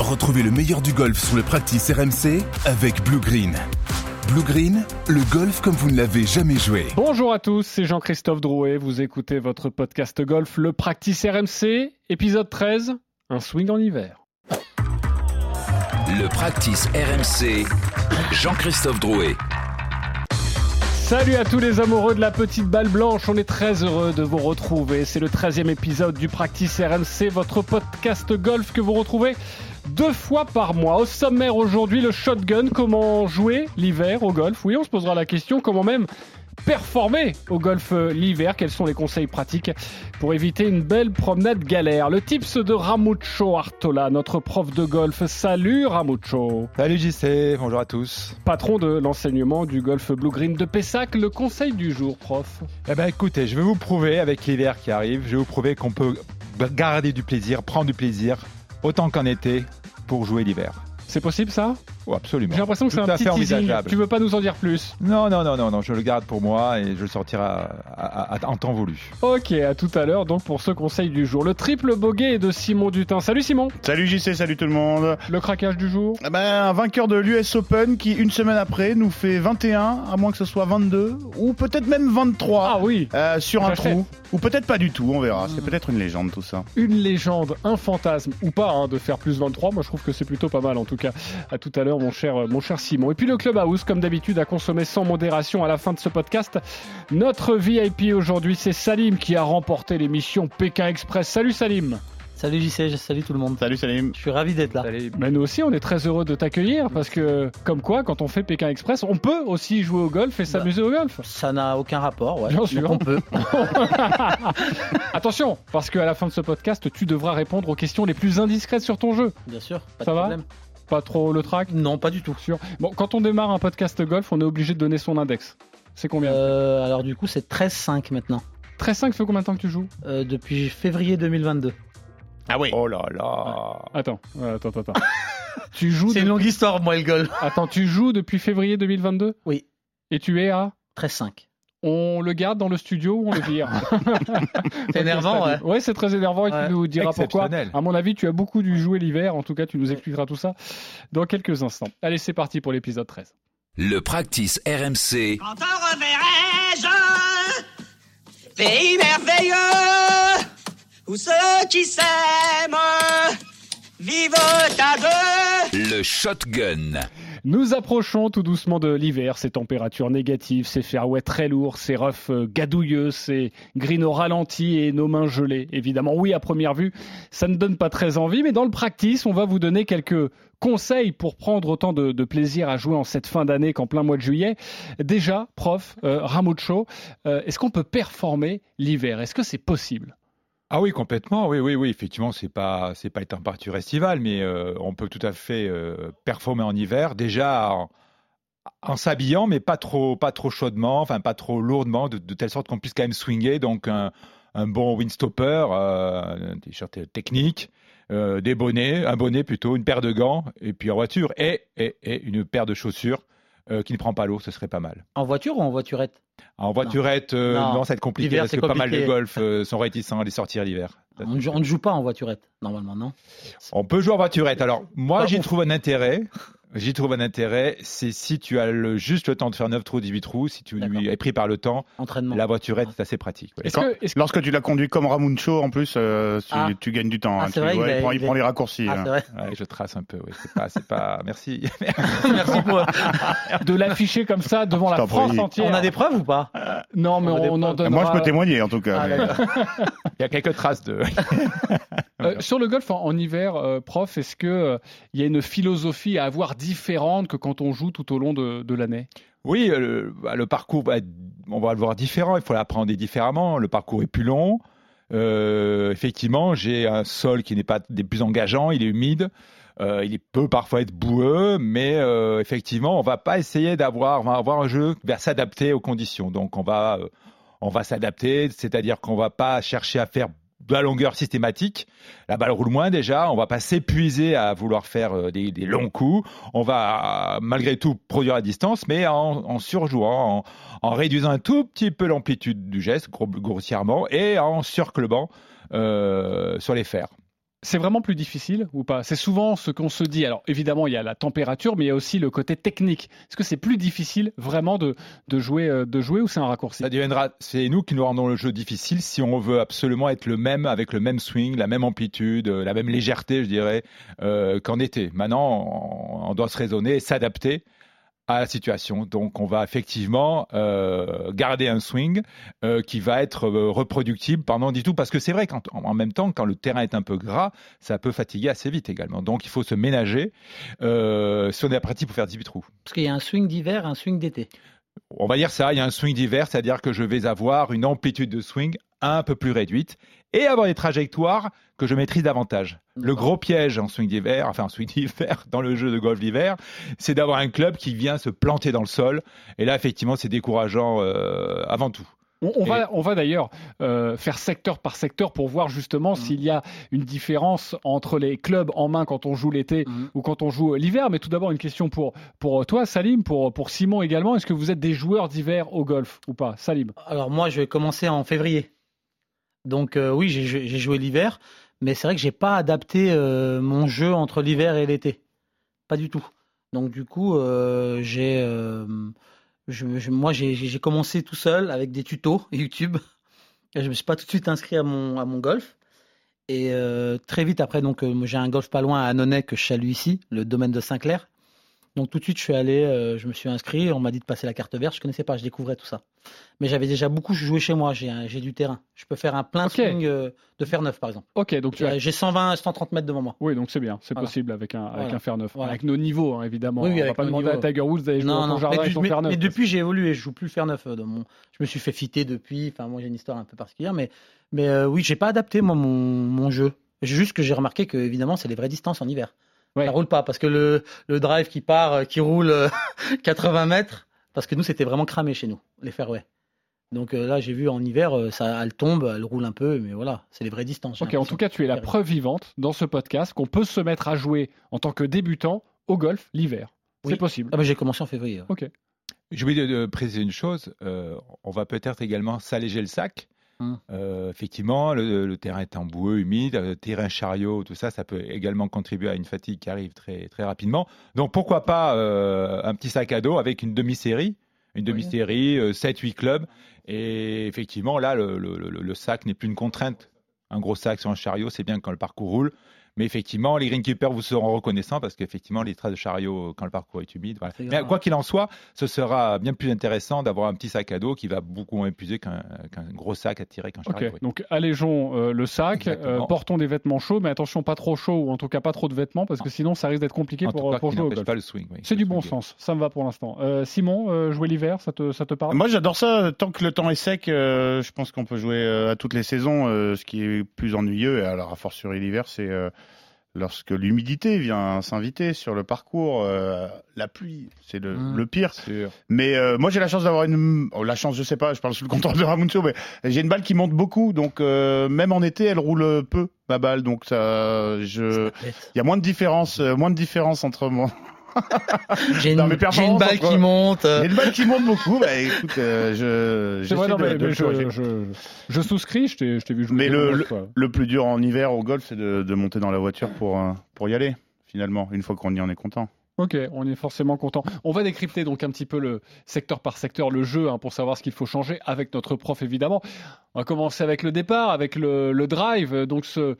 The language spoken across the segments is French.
Retrouvez le meilleur du golf sur le practice RMC avec Blue Green. Blue Green, le golf comme vous ne l'avez jamais joué. Bonjour à tous, c'est Jean-Christophe Drouet. Vous écoutez votre podcast golf, le Practice RMC, épisode 13, un swing en hiver. Le practice RMC, Jean-Christophe Drouet. Salut à tous les amoureux de la petite balle blanche, on est très heureux de vous retrouver. C'est le 13e épisode du Practice RMC, votre podcast golf que vous retrouvez deux fois par mois. Au sommaire aujourd'hui, le shotgun, comment jouer l'hiver au golf? Oui, on se posera la question, comment même performer au golf euh, l'hiver? Quels sont les conseils pratiques pour éviter une belle promenade galère? Le tips de Ramucho Artola, notre prof de golf. Salut Ramucho Salut JC, bonjour à tous. Patron de l'enseignement du golf Blue Green de Pessac, le conseil du jour, prof Eh ben écoutez, je vais vous prouver avec l'hiver qui arrive, je vais vous prouver qu'on peut garder du plaisir, prendre du plaisir, autant qu'en été, pour jouer l'hiver. C'est possible ça? Oh, absolument. J'ai l'impression que c'est un petit teasing. Tu veux pas nous en dire plus? Non, non, non, non, non, je le garde pour moi et je le sortirai à- à- à- en temps voulu. Ok, à tout à l'heure donc pour ce conseil du jour. Le triple bogey est de Simon Dutin. Salut Simon Salut JC, salut tout le monde. Le craquage du jour? Eh ben, un vainqueur de l'US Open qui, une semaine après, nous fait 21, à moins que ce soit 22, ou peut-être même 23 Ah oui euh, sur un trou. Ou peut-être pas du tout, on verra. C'est peut-être une légende tout ça. Une légende, un fantasme ou pas hein, de faire plus 23. Moi je trouve que c'est plutôt pas mal en tout cas. À tout à l'heure mon cher, mon cher Simon. Et puis le Clubhouse comme d'habitude à consommer sans modération à la fin de ce podcast. Notre VIP aujourd'hui c'est Salim qui a remporté l'émission Pékin Express. Salut Salim Salut JC, salut tout le monde. Salut Salim. Je suis ravi d'être là. Ben nous aussi, on est très heureux de t'accueillir parce que, comme quoi, quand on fait Pékin Express, on peut aussi jouer au golf et s'amuser au golf. Ça n'a aucun rapport, ouais. Bien sûr. Donc on peut. Attention, parce qu'à la fin de ce podcast, tu devras répondre aux questions les plus indiscrètes sur ton jeu. Bien sûr, pas Ça de va problème. Pas trop le track Non, pas du tout. Sûr. Bon, quand on démarre un podcast golf, on est obligé de donner son index. C'est combien Euh, alors du coup, c'est 13-5 maintenant. 13-5, ça fait combien de temps que tu joues Euh, depuis février 2022. Ah oui. Oh là là Attends, euh, attends, attends. attends. tu joues C'est une longue histoire, moi, le golf. Attends, tu joues depuis février 2022 Oui. Et tu es à 13-5. On le garde dans le studio ou on le vire C'est énervant, ouais. Ouais, c'est très énervant et Ouais. tu nous diras pourquoi. Exceptionnel. À mon avis, tu as beaucoup dû jouer l'hiver. En tout cas, tu nous expliqueras tout ça dans quelques instants. Allez, c'est parti pour l'épisode 13. Le practice RMC, Quand on reverrai-je pays merveilleux où ceux qui s'aiment vivent à deux. le shotgun. Nous approchons tout doucement de l'hiver, ces températures négatives, ces fairways très lourds, ces roughs euh, gadouilleux, ces greens au ralenti et nos mains gelées. Évidemment, oui, à première vue, ça ne donne pas très envie, mais dans le practice, on va vous donner quelques conseils pour prendre autant de, plaisir à jouer en cette fin d'année qu'en plein mois de juillet. Déjà, prof, euh, Ramucho, euh, est-ce qu'on peut performer l'hiver? Est-ce que c'est possible? Ah oui, complètement. Oui, oui, oui. Effectivement, c'est pas, c'est pas les températures estivales, mais euh, on peut tout à fait euh, performer en hiver. Déjà en, s'habillant, mais pas trop, pas trop chaudement, enfin pas trop lourdement, de, telle sorte qu'on puisse quand même swinger. Donc un, un bon windstopper, euh, un t-shirt technique, euh, des bonnets, un bonnet plutôt, une paire de gants, et puis en voiture et, et, et une paire de chaussures. Euh, qui ne prend pas l'eau, ce serait pas mal. En voiture ou en voiturette? En voiturette, euh, Non. non, ça va être compliqué parce que pas mal de golf euh, sont réticents à les sortir l'hiver. Ça, on c'est ne, joue, on ne joue pas en voiturette, normalement, non? On peut jouer en voiturette. Alors, moi, j'y trouve un intérêt. J'y trouve un intérêt. C'est si tu as le, juste le temps de faire 9 trous, 18 trous, si tu es pris par le temps, Entraînement. la voiturette, c'est assez pratique. ouais. Est-ce Quand- que, est-ce que- Lorsque tu l'as conduit comme Ramuncho, en plus, euh, tu, Ah. tu gagnes du temps. Ah, hein. c'est Tu- vrai, ouais, il prend, il les raccourcis. Ah, hein. Ouais, je trace un peu. C'est pas, c'est pas. Merci. Merci pour. de l'afficher comme ça devant la France prie. entière On a des preuves ou pas? Non, mais on on, en donnera... Moi, je peux témoigner en tout cas. Ah, mais-. Il y a quelques traces de. Euh, sur le golf en, en hiver, euh, prof, est-ce que euh, il y a une philosophie à avoir différente que quand on joue tout au long de, l'année? Oui, euh, le, bah, le parcours, être- on va le voir différent. Il faut l'appréhender différemment. Le parcours est plus long. Euh, effectivement, j'ai un sol qui n'est pas des plus engageants. Il est humide. Euh, il peut parfois être boueux, mais effectivement, on va pas essayer d'avoir, on va avoir un jeu qui va s'adapter aux conditions. Donc, on va, on va s'adapter, c'est-à-dire qu'on va pas chercher à faire de la longueur systématique. La balle roule moins déjà. On va pas s'épuiser à vouloir faire euh, des, longs coups. On va malgré tout produire la distance, mais en, surjouant, en, réduisant un tout petit peu l'amplitude du geste, gros- grossièrement, et en surclubant euh, sur les fers. C'est vraiment plus difficile ou pas? C'est souvent ce qu'on se dit. Alors évidemment, il y a la température, mais il y a aussi le côté technique. Est-ce que c'est plus difficile vraiment de, de jouer, euh, de jouer ou c'est un raccourci? Ça deviendra, c'est nous qui nous rendons le jeu difficile si on veut absolument être le même avec le même swing, la même amplitude, euh, la même légèreté, je dirais, euh, qu'en été. Maintenant, on, on doit se raisonner et s'adapter à la situation. Donc, on va effectivement euh, garder un swing euh, qui va être euh, reproductible pendant du tout, parce que c'est vrai qu'en en même temps, quand le terrain est un peu gras, ça peut fatiguer assez vite également. Donc, il faut se ménager si on est pratique pour faire 18 trous. Parce qu'il y a un swing d'hiver, un swing d'été. On va dire ça, il y a un swing d'hiver, c'est-à-dire que je vais avoir une amplitude de swing un peu plus réduite et avoir des trajectoires que je maîtrise davantage. Le gros piège en swing d'hiver, enfin en swing d'hiver dans le jeu de golf d'hiver, c'est d'avoir un club qui vient se planter dans le sol. Et là, effectivement, c'est décourageant euh, avant tout. On, on va, on va d'ailleurs euh, faire secteur par secteur pour voir justement s'il y a une différence entre les clubs en main quand on joue l'été Mhm. ou quand on joue l'hiver. Mais tout d'abord, une question pour, pour toi, Salim, pour, pour Simon également. Est-ce que vous êtes des joueurs d'hiver au golf ou pas? Salim Alors moi, je vais commencer en février. Donc euh, oui, j'ai joué l'hiver, mais c'est vrai que j'ai pas adapté euh, mon jeu entre l'hiver et l'été. Pas du tout. Donc du coup, euh, j'ai, moi j'ai commencé tout seul avec des tutos YouTube. Et je me suis pas tout de suite inscrit à mon golf. Et très vite après, donc j'ai un golf pas loin à Annonay que je salue ici, le domaine de Saint-Clair. Donc tout de suite, je suis allé, euh, je me suis inscrit, on m'a dit de passer la carte verte, je connaissais pas, je découvrais tout ça. Mais j'avais déjà beaucoup joué chez moi, j'ai du terrain. Je peux faire un plein swing euh, de fer neuf par exemple. Ok, donc tu as. Euh, J'ai 120, 130 mètres devant moi. Oui, donc c'est bien, c'est Voilà. possible avec un, avec Voilà. un fer neuf. Voilà. Avec nos niveaux, hein, évidemment. Oui, oui, on va pas demander à niveaux. Tiger Woods d'aller jouer dans ton jardin mais, avec son mais- fer neuf. mais depuis j'ai évolué, je joue plus le fer neuf. dans mon... Je me suis fait fitter depuis, enfin moi j'ai une histoire un peu particulière, mais, mais euh, oui, j'ai pas adapté moi mon, mon jeu. Juste que j'ai remarqué que évidemment c'est les vraies distances en hiver. Ouais. Ça roule pas parce que le, le drive qui part, euh, qui roule euh, 80 mètres, parce que nous c'était vraiment cramé chez nous, les fairways. Donc euh, là j'ai vu en hiver, euh, ça, elle tombe, elle roule un peu, mais voilà, c'est les vraies distances. Ok, en tout cas, tu es la preuve vivante dans ce podcast qu'on peut se mettre à jouer en tant que débutant au golf l'hiver. C'est possible. Ah bah, j'ai commencé en février. ouais. Ok. J'ai oublié de, de préciser une chose. euh, on va peut-être également s'alléger le sac. Hum. Euh, effectivement, le, le terrain est en boueux, humide, le terrain chariot, tout ça, ça peut également contribuer à une fatigue qui arrive très, très rapidement. Donc pourquoi pas euh, un petit sac à dos avec une demi-série, une demi-série, 7-8 clubs. Et effectivement, là, le- le sac n'est plus une contrainte. Un gros sac sur un chariot, c'est bien quand le parcours roule. Mais effectivement, les greenkeepers vous seront reconnaissants parce qu'effectivement, les traces de chariot, quand le parcours est humide, voilà. Mais quoi qu'il en soit, ce sera bien plus intéressant d'avoir un petit sac à dos qui va beaucoup moins épuiser qu'un qu'un gros sac à tirer qu'un Ok, chariot. oui. donc allégeons euh, le sac, euh, portons des vêtements chauds, mais attention pas trop chaud ou en tout cas pas trop de vêtements parce que sinon ça risque d'être compliqué En pour, tout cas, pour jouer au golf. pas le swing. oui. C'est du bon sens, ça me va pour l'instant. Euh, Simon, euh, jouer l'hiver, ça te, ça te parle? Moi, j'adore ça. Tant que le temps est sec, euh, je pense qu'on peut jouer euh, à toutes les saisons. euh, ce qui est plus ennuyeux, et alors à fortiori l'hiver, c'est euh, lorsque l'humidité vient s'inviter sur le parcours. euh, la pluie, c'est le, Mm. le pire. Sûr. Mais euh, moi, j'ai la chance d'avoir une. oh, la chance, je sais pas, je parle sous le compteur de Ramuncio, mais j'ai une balle qui monte beaucoup. Donc, euh, même en été, elle roule peu, ma balle. Donc, ça, je. Il y a moins de différence, moins de différence entre moi. J'ai une, j'ai balle entre- qui monte. a une balle qui monte beaucoup. Bah, écoute, euh, je. C'est vrai, j'essaie non, de- mais, de mais le je, corriger. je- je souscris, je t'ai vu jouer. Mais le- golf. Le plus dur en hiver au golf, c'est de, de monter dans la voiture pour, euh, pour y aller, finalement, une fois qu'on y en est content. Ok, on est forcément content. On va décrypter donc un petit peu le secteur par secteur, le jeu, hein, pour savoir ce qu'il faut changer avec notre prof évidemment. On va commencer avec le départ, avec le, le drive. Donc, ce,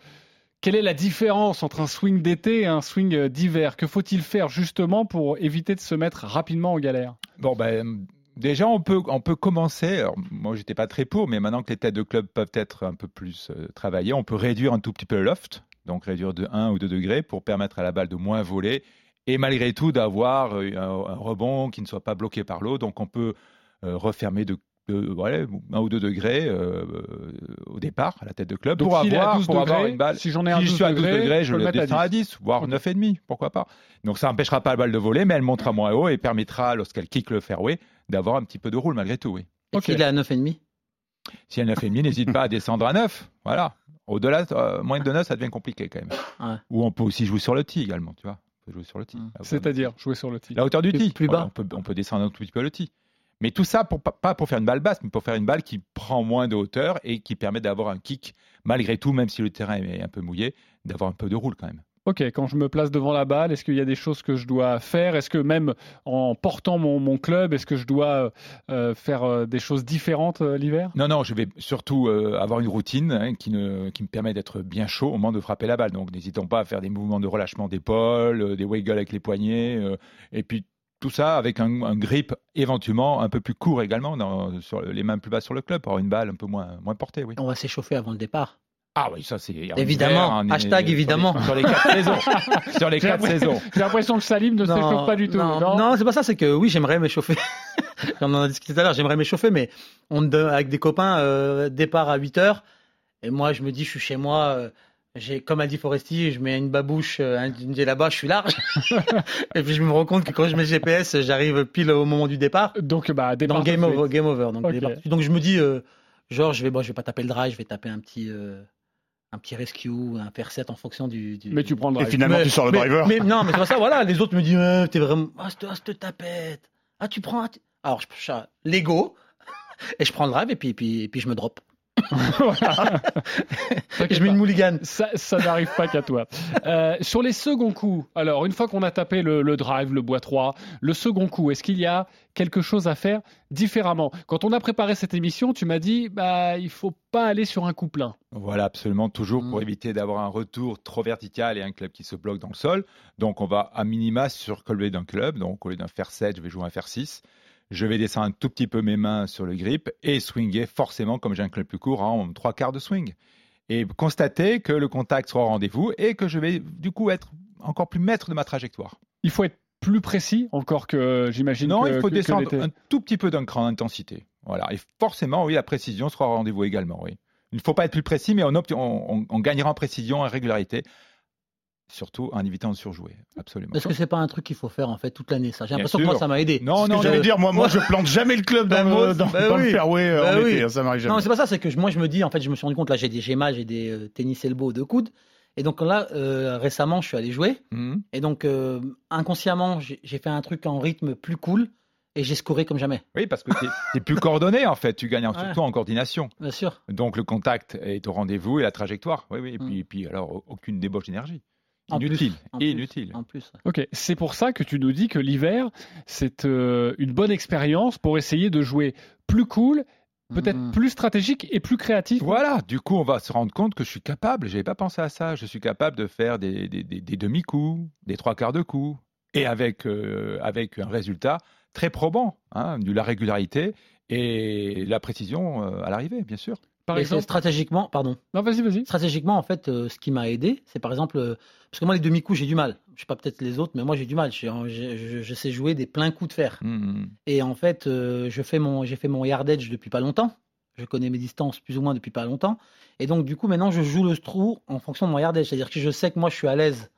quelle est la différence entre un swing d'été et un swing euh, d'hiver? Que faut-il faire justement pour éviter de se mettre rapidement en galère? Bon, ben, déjà, on peut, on peut commencer. Alors, moi, j'étais pas très pour, mais maintenant que les têtes de club peuvent être un peu plus euh, travaillées, on peut réduire un tout petit peu le loft, donc réduire de 1 ou 2 degrés pour permettre à la balle de moins voler et malgré tout d'avoir euh, un, rebond qui ne soit pas bloqué par l'eau. Donc, on peut refermer de, de- voilà, 1 ou 2 degrés euh, euh, au départ à la tête de club Donc, pour est à avoir, 12 pour avoir degrés, une balle. si j'en ai un Si je 12 suis à 12 degrés, degrés, je je le le à descends à 10, voire Ok. 9,5, pourquoi pas. Donc ça n'empêchera pas la balle de voler, mais elle montera moins haut et permettra, lorsqu'elle kick le fairway, d'avoir un petit peu de roule malgré tout. Oui. Et Ok. s'il est à 9,5 Si elle 9,5, n'hésite pas à descendre à 9. Voilà. Au-delà, euh, moins de 9, ça devient compliqué quand même. Ouais. Ou on peut aussi jouer sur le tee également, tu vois. Jouer sur le tee. Mm. Là où- C'est-à-dire jouer sur le tee. La hauteur du tee. plus Voilà, bas. on, peut, on peut descendre un tout petit peu le tee. Mais tout ça, pour, pas- pour faire une balle basse, mais pour faire une balle qui prend moins de hauteur et qui permet d'avoir un kick, malgré tout, même si le terrain est un peu mouillé, d'avoir un peu de roule quand même. Ok, quand je me place devant la balle, est-ce qu'il y a des choses que je dois faire? Est-ce que même en portant mon, mon club, est-ce que je dois euh, faire euh, des choses différentes euh, l'hiver? Non, non, je vais surtout euh, avoir une routine hein, qui, ne, qui me permet d'être bien chaud au moment de frapper la balle. Donc n'hésitons pas à faire des mouvements de relâchement d'épaule, des wiggle avec les poignets, et puis tout ça avec un, un grip éventuellement un peu plus court également, dans, sur les mains plus bas sur le club, pour avoir une balle un peu moins, moins portée. Oui. On va s'échauffer avant le départ. Ah oui, ça c'est en Évidemment. hiver, en- Hashtag sur les- évidemment. Sur les, quatre saisons. Sur les J'ai quatre l'impression- saisons. J'ai l'impression que Salim ne s'échauffe pas du tout. Non, non? Non, c'est pas ça, c'est que oui, j'aimerais m'échauffer. On en a discuté tout à l'heure, j'aimerais m'échauffer, mais on avec des copains, euh, départ à 8 heures. Et moi, je me dis, je suis chez moi. euh, j'ai, comme a dit Foresti, je mets une babouche, euh, un là-bas, je suis large. et puis je me rends compte que quand je mets le GPS, j'arrive pile au moment du départ. Donc, bah, départ Donc game over, game over. Donc, départ je me dis, euh, genre, je vais, bon, je vais pas taper le drive, je vais taper un petit, euh, un petit rescue, un pair set en fonction du. du- Mais tu prends le Et drive. finalement, mais, tu sors le mais- driver. Mais, non, mais c'est pas ça, voilà. Les autres me disent, euh, t'es vraiment. Ah, cette, ah, tapette. Ah, tu prends. un t- Alors, je prends Lego. Et je prends le drive et puis, et puis, et puis je me drop. Et je mets une mulligan. Ça, ça n'arrive pas qu'à toi. Euh, sur les seconds coups, alors une fois qu'on a tapé le, le drive, le bois 3, le second coup, est-ce qu'il y a quelque chose à faire différemment? Quand on a préparé cette émission, tu m'as dit, bah, il faut pas aller sur un coup plein. Voilà, absolument, toujours pour Mm. éviter d'avoir un retour trop vertical et un club qui se bloque dans le sol. Donc, on va à minima surcoller d'un club. Donc, au lieu d'un fer 7, je vais jouer un fer 6. Je vais descendre un tout petit peu mes mains sur le grip et swinger forcément, comme j'ai un club plus court, en trois quarts de swing. Et constater que le contact sera au rendez-vous et que je vais du coup être encore plus maître de ma trajectoire. Il faut être plus précis, encore que j'imagine Non, que- il faut que- descendre un tout petit peu d'un cran d'intensité. Voilà. Et forcément, oui, la précision sera au rendez-vous également. Oui. Il ne faut pas être plus précis, mais on, obtient- on- on- on gagnera en précision, en régularité. Surtout en évitant de surjouer. Absolument. Est-ce que c'est pas un truc qu'il faut faire en fait toute l'année ça J'ai l'impression que moi ça m'a aidé. Non, non, j'allais non. dire, moi, moi, je plante jamais le club dans, Bah, le, dans, Bah dans oui. le fairway euh, Bah en oui. été, hein, ça m'arrive jamais. Non, c'est pas ça, c'est que je- moi je me dis, en fait, je me suis rendu compte, là j'ai des mal, j'ai des euh, tennis elbow de coude. Et donc là, euh, récemment, je suis allé jouer. Mhm. Et donc, euh, inconsciemment, j'ai j'ai fait un truc en rythme plus cool. Et j'ai scoré comme jamais, Oui, parce que tu es, plus coordonné en fait. Tu gagnes Ouais. surtout en coordination. bien sûr. Donc le contact est au rendez-vous et la trajectoire. Oui, oui. Et Mm. puis, et puis alors aucune débauche d'énergie. En plus, Inutile. en plus, Inutile. En plus. ouais. Ok, c'est pour ça que tu nous dis que l'hiver, c'est euh, une bonne expérience pour essayer de jouer plus cool, peut-être Mhm. plus stratégique et plus créatif. Voilà, du coup, on va se rendre compte que je suis capable, j'avais pas pensé à ça, je suis capable de faire des, des- des- des demi-coups, des trois quarts de coups, et avec, euh, avec un résultat très probant, hein, de la régularité et la précision euh, à l'arrivée, bien sûr. Par exemple. stratégiquement, pardon, Non, vas-y, vas-y. stratégiquement, en fait, euh, ce qui m'a aidé, c'est par exemple, euh, parce que moi, les demi-coups, j'ai du mal. Je sais pas peut-être les autres, mais moi, j'ai du mal. Je, je- sais jouer des pleins coups de fer. Mhm. Et en fait, euh, je fais mon, j'ai fait mon yardage depuis pas longtemps. Je connais mes distances plus ou moins depuis pas longtemps. Et donc, du coup, maintenant, je joue le trou en fonction de mon yardage. C'est-à-dire que je sais que moi, je suis à l'aise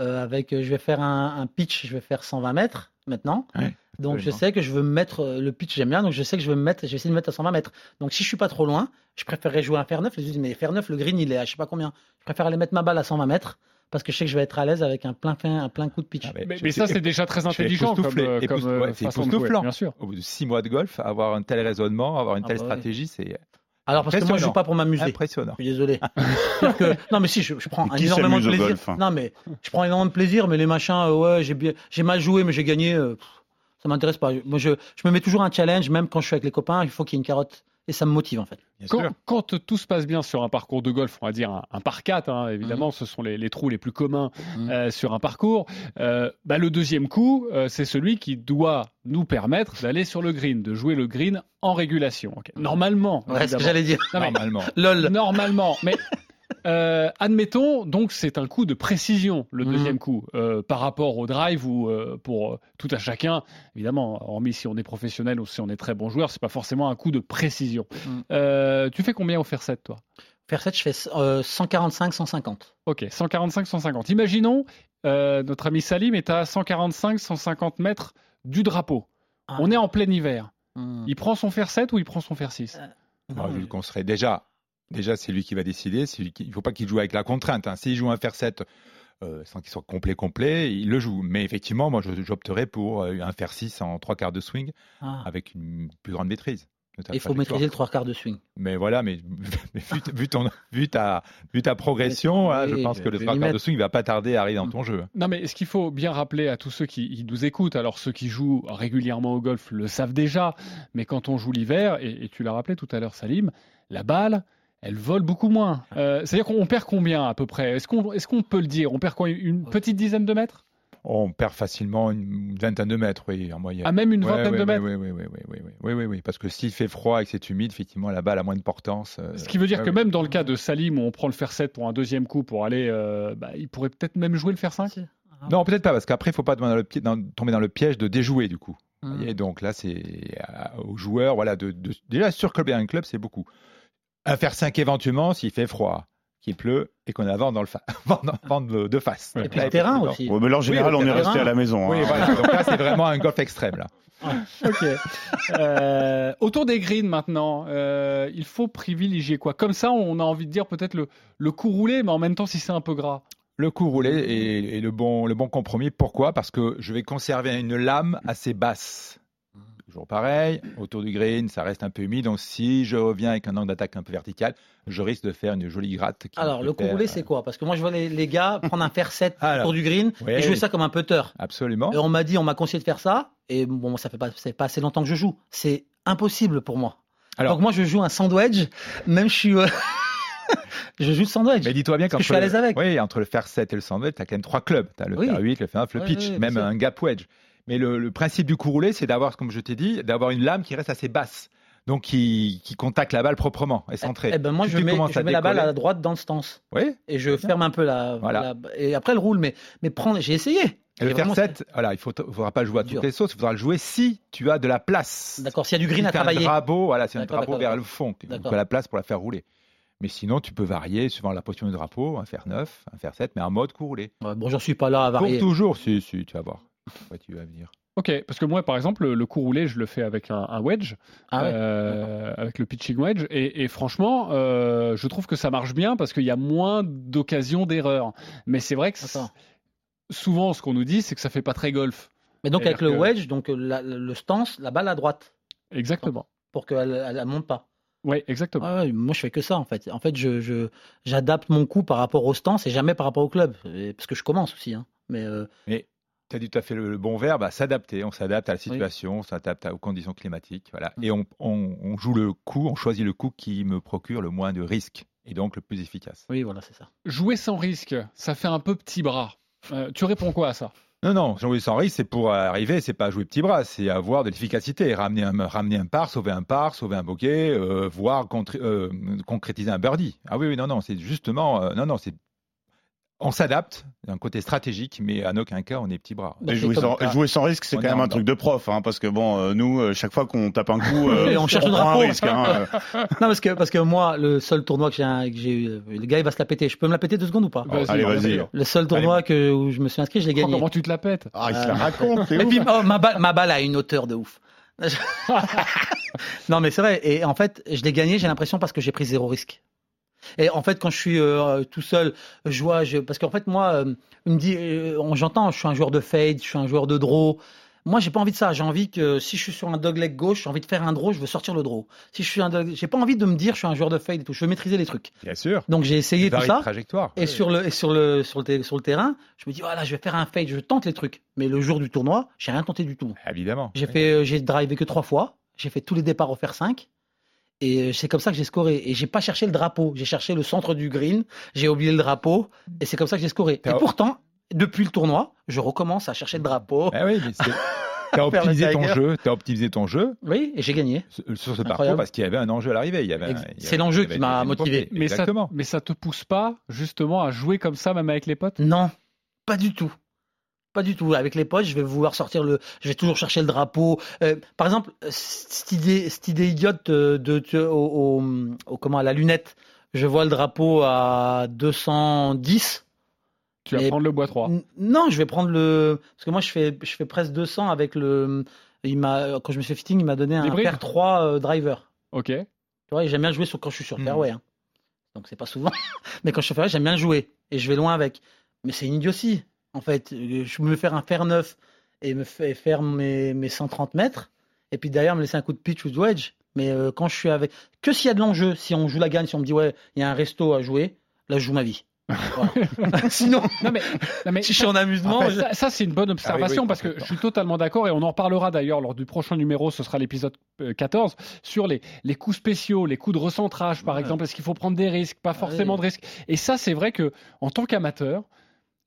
euh, avec. euh, Je vais faire un, un pitch, je vais faire 120 mètres maintenant. Ouais, donc, je sais que je veux me mettre euh, le pitch, j'aime bien. Donc, je sais que je veux me mettre, je vais essayer de me mettre à 120 mètres. Donc, si je suis pas trop loin, je préférerais jouer un fer 9. Les mais fer 9, le green, il est à je sais pas combien. Je préfère aller mettre ma balle à 120 mètres parce que je sais que je vais être à l'aise avec un plein, fin, un plein coup de pitch. Ah, mais ça, c'est déjà très intelligent comme, époustouflé, euh, comme euh, ouais, c'est façon de jouer, époustouflant. bien sûr. Au bout de six mois de golf, avoir un tel raisonnement, avoir une Ah telle bah ouais. stratégie, c'est Alors, parce que moi, je joue pas pour m'amuser. impressionnant. Je suis désolé. Que- non, mais si, je, je prends un énormément de plaisir. golf, hein? Non, mais je prends énormément de plaisir, mais les machins, euh, ouais, j'ai bien, j'ai mal joué, mais j'ai gagné. euh, pff, ça m'intéresse pas. Moi, je, je me mets toujours un challenge, même quand je suis avec les copains. Il faut qu'il y ait une carotte, et ça me motive en fait. Bien Quand, sûr. quand tout se passe bien sur un parcours de golf, on va dire un, un par 4, hein, évidemment, ce sont les, les trous les plus communs Mhm. euh, sur un parcours. euh, bah, le deuxième coup, euh, c'est celui qui doit nous permettre d'aller sur le green, de jouer le green en régulation. Ok. Normalement, Ouais, ce que j'allais dire. Non, mais- Normalement. Lol. Normalement, mais euh, admettons, donc c'est un coup de précision, le Mhm. deuxième coup, euh, par rapport au drive ou euh, pour euh, tout à chacun. Évidemment, hormis si on est professionnel ou si on est très bon joueur, c'est pas forcément un coup de précision. Mhm. Euh, tu fais combien au fer 7, toi? Faire 7, je fais euh, 145, 150. Ok, 145, 150. Imaginons, euh, notre ami Salim est à 145, 150 mètres du drapeau. Ah. On est en plein hiver. Hmm. Il prend son fer 7 ou il prend son fer 6 Alors, vu qu'on serait déjà, déjà c'est lui qui va décider. c'est lui qui- il ne faut pas qu'il joue avec la contrainte. hein. S'il joue un fer 7, euh, sans qu'il soit complet complet, il le joue. Mais effectivement, moi, j'opterais pour euh, un fer 6 en trois quarts de swing Ah. avec une plus grande maîtrise. Il faut maîtriser le trois quarts de swing. Mais voilà, mais, mais vu, vu ton, vu, ta, vu ta progression, Oui, hein, je pense je que le trois quarts de swing va pas tarder à arriver dans Mm. ton jeu. Non, mais ce qu'il faut bien rappeler à tous ceux qui, qui nous écoutent, alors ceux qui jouent régulièrement au golf le savent déjà, mais quand on joue l'hiver, et, et tu l'as rappelé tout à l'heure, Salim, la balle, elle vole beaucoup moins. Ah. Euh, c'est-à-dire qu'on perd combien à peu près? Est-ce qu'on peut le dire? On perd quoi? Une oh. petite dizaine de mètres? On perd facilement une vingtaine de mètres, oui, en moyenne. Ah, même une vingtaine de oui, mètres? oui oui, oui oui oui, oui, oui, oui, parce que s'il fait froid et que c'est humide, effectivement, la balle a moins de portance. Euh, Ce qui veut dire que même dans le cas de Salim, où on prend le fer 7 pour un deuxième coup pour aller, euh, bah, il pourrait peut-être même jouer le fer 5. Ah. Non, peut-être pas, parce qu'après, il ne faut pas tomber dans le piège de déjouer, du coup. Ah. Et donc là, c'est aux joueurs, voilà, de, de déjà sur un club, c'est beaucoup. Un faire 5 éventuellement s'il fait froid, qu'il pleut et qu'on a vent dans le fa- vent dans- vent de, de face. Et puis là, le terrain aussi. Ouais, mais là, en général, on est terrain. resté à la maison. Oui, hein. voilà. Donc là, c'est vraiment un golf extrême, là. Ok. Euh, autour des greens maintenant, euh, il faut privilégier quoi? Comme ça, on a envie de dire peut-être le, le coup roulé, mais en même temps, si c'est un peu gras. Le coup roulé est, est le, bon, le bon compromis. Pourquoi? Parce que je vais conserver une lame assez basse. Toujours pareil, autour du green, ça reste un peu humide. Donc si je reviens avec un angle d'attaque un peu vertical, je risque de faire une jolie gratte. Alors, le coup faire, euh, c'est quoi? Parce que moi, je vois les, les gars prendre un fer 7 Alors, autour du green et jouer ça comme un putter. Absolument. Et on m'a dit, on m'a conseillé de faire ça. Et bon, ça fait pas, c'est pas assez longtemps que je joue. C'est impossible pour moi. Alors- Donc moi, je joue un sandwich, même je suis, euh, je joue le sandwich. Mais dis-toi bien qu'entre je suis à l'aise avec. Oui, entre le fer 7 et le sandwich, tu as quand même trois clubs. Tu as le Oui. fer 8, le fer 9, le pitch, même un gap wedge. Mais le, le principe du coup roulé, c'est d'avoir, comme je t'ai dit, d'avoir une lame qui reste assez basse. Donc qui, qui contacte la balle proprement et centrée. Eh ben moi, je mets, je mets la balle à droite dans le stance. Oui, Et je ferme un peu la, Voilà. la- et après elle roule. Mais, mais prendre, j'ai essayé. Et le vraiment, 7, voilà, il ne faudra pas le jouer à Dur. toutes les sauces, il faudra le jouer si tu as de la place. D'accord, s'il y a du green Si à travailler. un drapeau, voilà, c'est un drapeau vers le fond, tu as la place pour la faire rouler. Mais sinon, tu peux varier suivant la position du drapeau, un fer 9, un fer 7, mais en mode coup roulé. Ouais, bon, j'en suis pas là à Pour varier. toujours, si, si, tu vas voir. Ouais, tu vas venir. Ok, parce que moi, par exemple, le, coup roulé, je le fais avec un, un wedge, Ah ouais. euh, avec le pitching wedge, et, et franchement, euh, je trouve que ça marche bien parce qu'il y a moins d'occasions d'erreur. Mais c'est vrai que souvent, ce qu'on nous dit, c'est que ça fait pas très golf. Mais donc avec le que- wedge, donc la- le stance, la balle à droite Exactement. pour qu'elle elle, elle monte pas. Oui, exactement. Ouais, ouais, moi je fais que ça en fait. En fait, je je- j'adapte mon coup par rapport au stance et jamais par rapport au club, Et- parce que je commence aussi. Hein. Mais euh, Tu as dit tout à fait le, le bon verbe, à s'adapter. On s'adapte à la situation, on s'adapte aux conditions climatiques. Voilà. Mm. Et on, on- on joue le coup, on choisit le coup qui me procure le moins de risques et donc le plus efficace. oui, voilà, c'est ça. Jouer sans risque, ça fait un peu petit bras. Euh, tu réponds quoi à ça? Non, non, jouer sans risque, c'est pour arriver, c'est pas jouer petit bras, c'est avoir de l'efficacité, ramener un, ramener un par, sauver un par, sauver un bokeh, euh, voire euh, concrétiser un birdie. Ah oui, oui, non, non, c'est justement, euh, non, non, c'est, on s'adapte, d'un côté stratégique, mais en aucun cas on est petit bras. Bah, Et jouer, sans, ah. jouer sans risque, c'est quand même un truc de prof, hein, parce que bon, euh, nous, euh, chaque fois qu'on tape un coup, euh, Et on cherche le prend un drapeau. risque. hein, euh. Non, parce que, parce que moi, le seul tournoi que j'ai, eu, le gars il va se la péter. Je peux me la péter deux secondes ou pas? Vas-y, allez, vas-y. Le seul tournoi que, où je me suis inscrit, je l'ai gagné. Comment tu te la pètes? Ah, il se la raconte, c'est Et ouf. puis oh, ma, balle, ma balle a une hauteur de ouf. non mais c'est vrai. Et en fait, je l'ai gagné, j'ai l'impression parce que j'ai pris zéro risque. Et en fait, quand je suis euh, tout seul, je vois, je... parce qu'en fait moi, euh, me dit, euh, j'entends, je suis un joueur de fade, je suis un joueur de draw. Moi, j'ai pas envie de ça. J'ai envie que si je suis sur un dogleg gauche, j'ai envie de faire un draw, je veux sortir le draw. Si je suis un dog... j'ai pas envie de me dire, je suis un joueur de fade et tout. Je veux maîtriser les trucs. Bien sûr. Donc j'ai essayé tout ça. trajectoire. Et sur le et sur le sur le, ter- sur le terrain, je me dis voilà, je vais faire un fade, je tente les trucs. Mais le jour du tournoi, j'ai rien tenté du tout. Évidemment. J'ai fait j'ai drivé que trois fois, j'ai fait tous les départs au fer 5 et euh, c'est comme ça que j'ai scoré et j'ai pas cherché le drapeau, j'ai cherché le centre du green, j'ai oublié le drapeau et c'est comme ça que j'ai scoré. Et pourtant, depuis le tournoi, je recommence à chercher le drapeau. Ah oui, mais c'est- T'as optimisé ton jeu, t'as optimisé ton jeu Oui, et j'ai gagné. sur ce parcours parce qu'il y avait un enjeu à l'arrivée. C'est l'enjeu qui m'a motivé. mais ça, mais ça te pousse pas justement à jouer comme ça, même avec les potes? Non, pas du tout. Pas du tout. Avec les potes, je vais vouloir sortir le. Je vais toujours chercher le drapeau. Euh, par exemple, cette idée, cette idée idiote euh, de, de- au, au- au- comment à la lunette. Je vois le drapeau à 210. Tu vas Mais- prendre le bois 3. N- Non, je vais prendre le. Parce que moi, je fais, je fais presque 200 avec le. Il m'a, quand je me suis fitting, il m'a donné un paire 3 euh, driver. Ok. Tu vois, j'aime bien jouer sur, quand je suis sur Mhm. fairway. hein. Donc c'est pas souvent. Mais quand je suis sur fairway, j'aime bien jouer. Et je vais loin avec. Mais c'est une idiotie. En fait, Euh, je peux me faire un fer neuf et me fa- faire mes, mes 130 mètres, et puis derrière me laisser un coup de pitch ou de wedge. Mais euh, quand je suis avec. Que s'il y a de l'enjeu, si on joue la gagne, si on me dit, ouais, il y a un resto à jouer, là, je joue ma vie. Voilà. Sinon, Non mais, non, mais si je suis en amusement, En fait, je- ça, ça, c'est une bonne observation Ah oui, oui, parce que je suis totalement d'accord et on en reparlera d'ailleurs lors du prochain numéro, ce sera l'épisode euh, 14, sur les, les coups spéciaux, les coups de recentrage par Ouais. exemple. Est-ce qu'il faut prendre des risques, pas forcément Ouais. de risques Et ça, c'est vrai que en tant qu'amateur,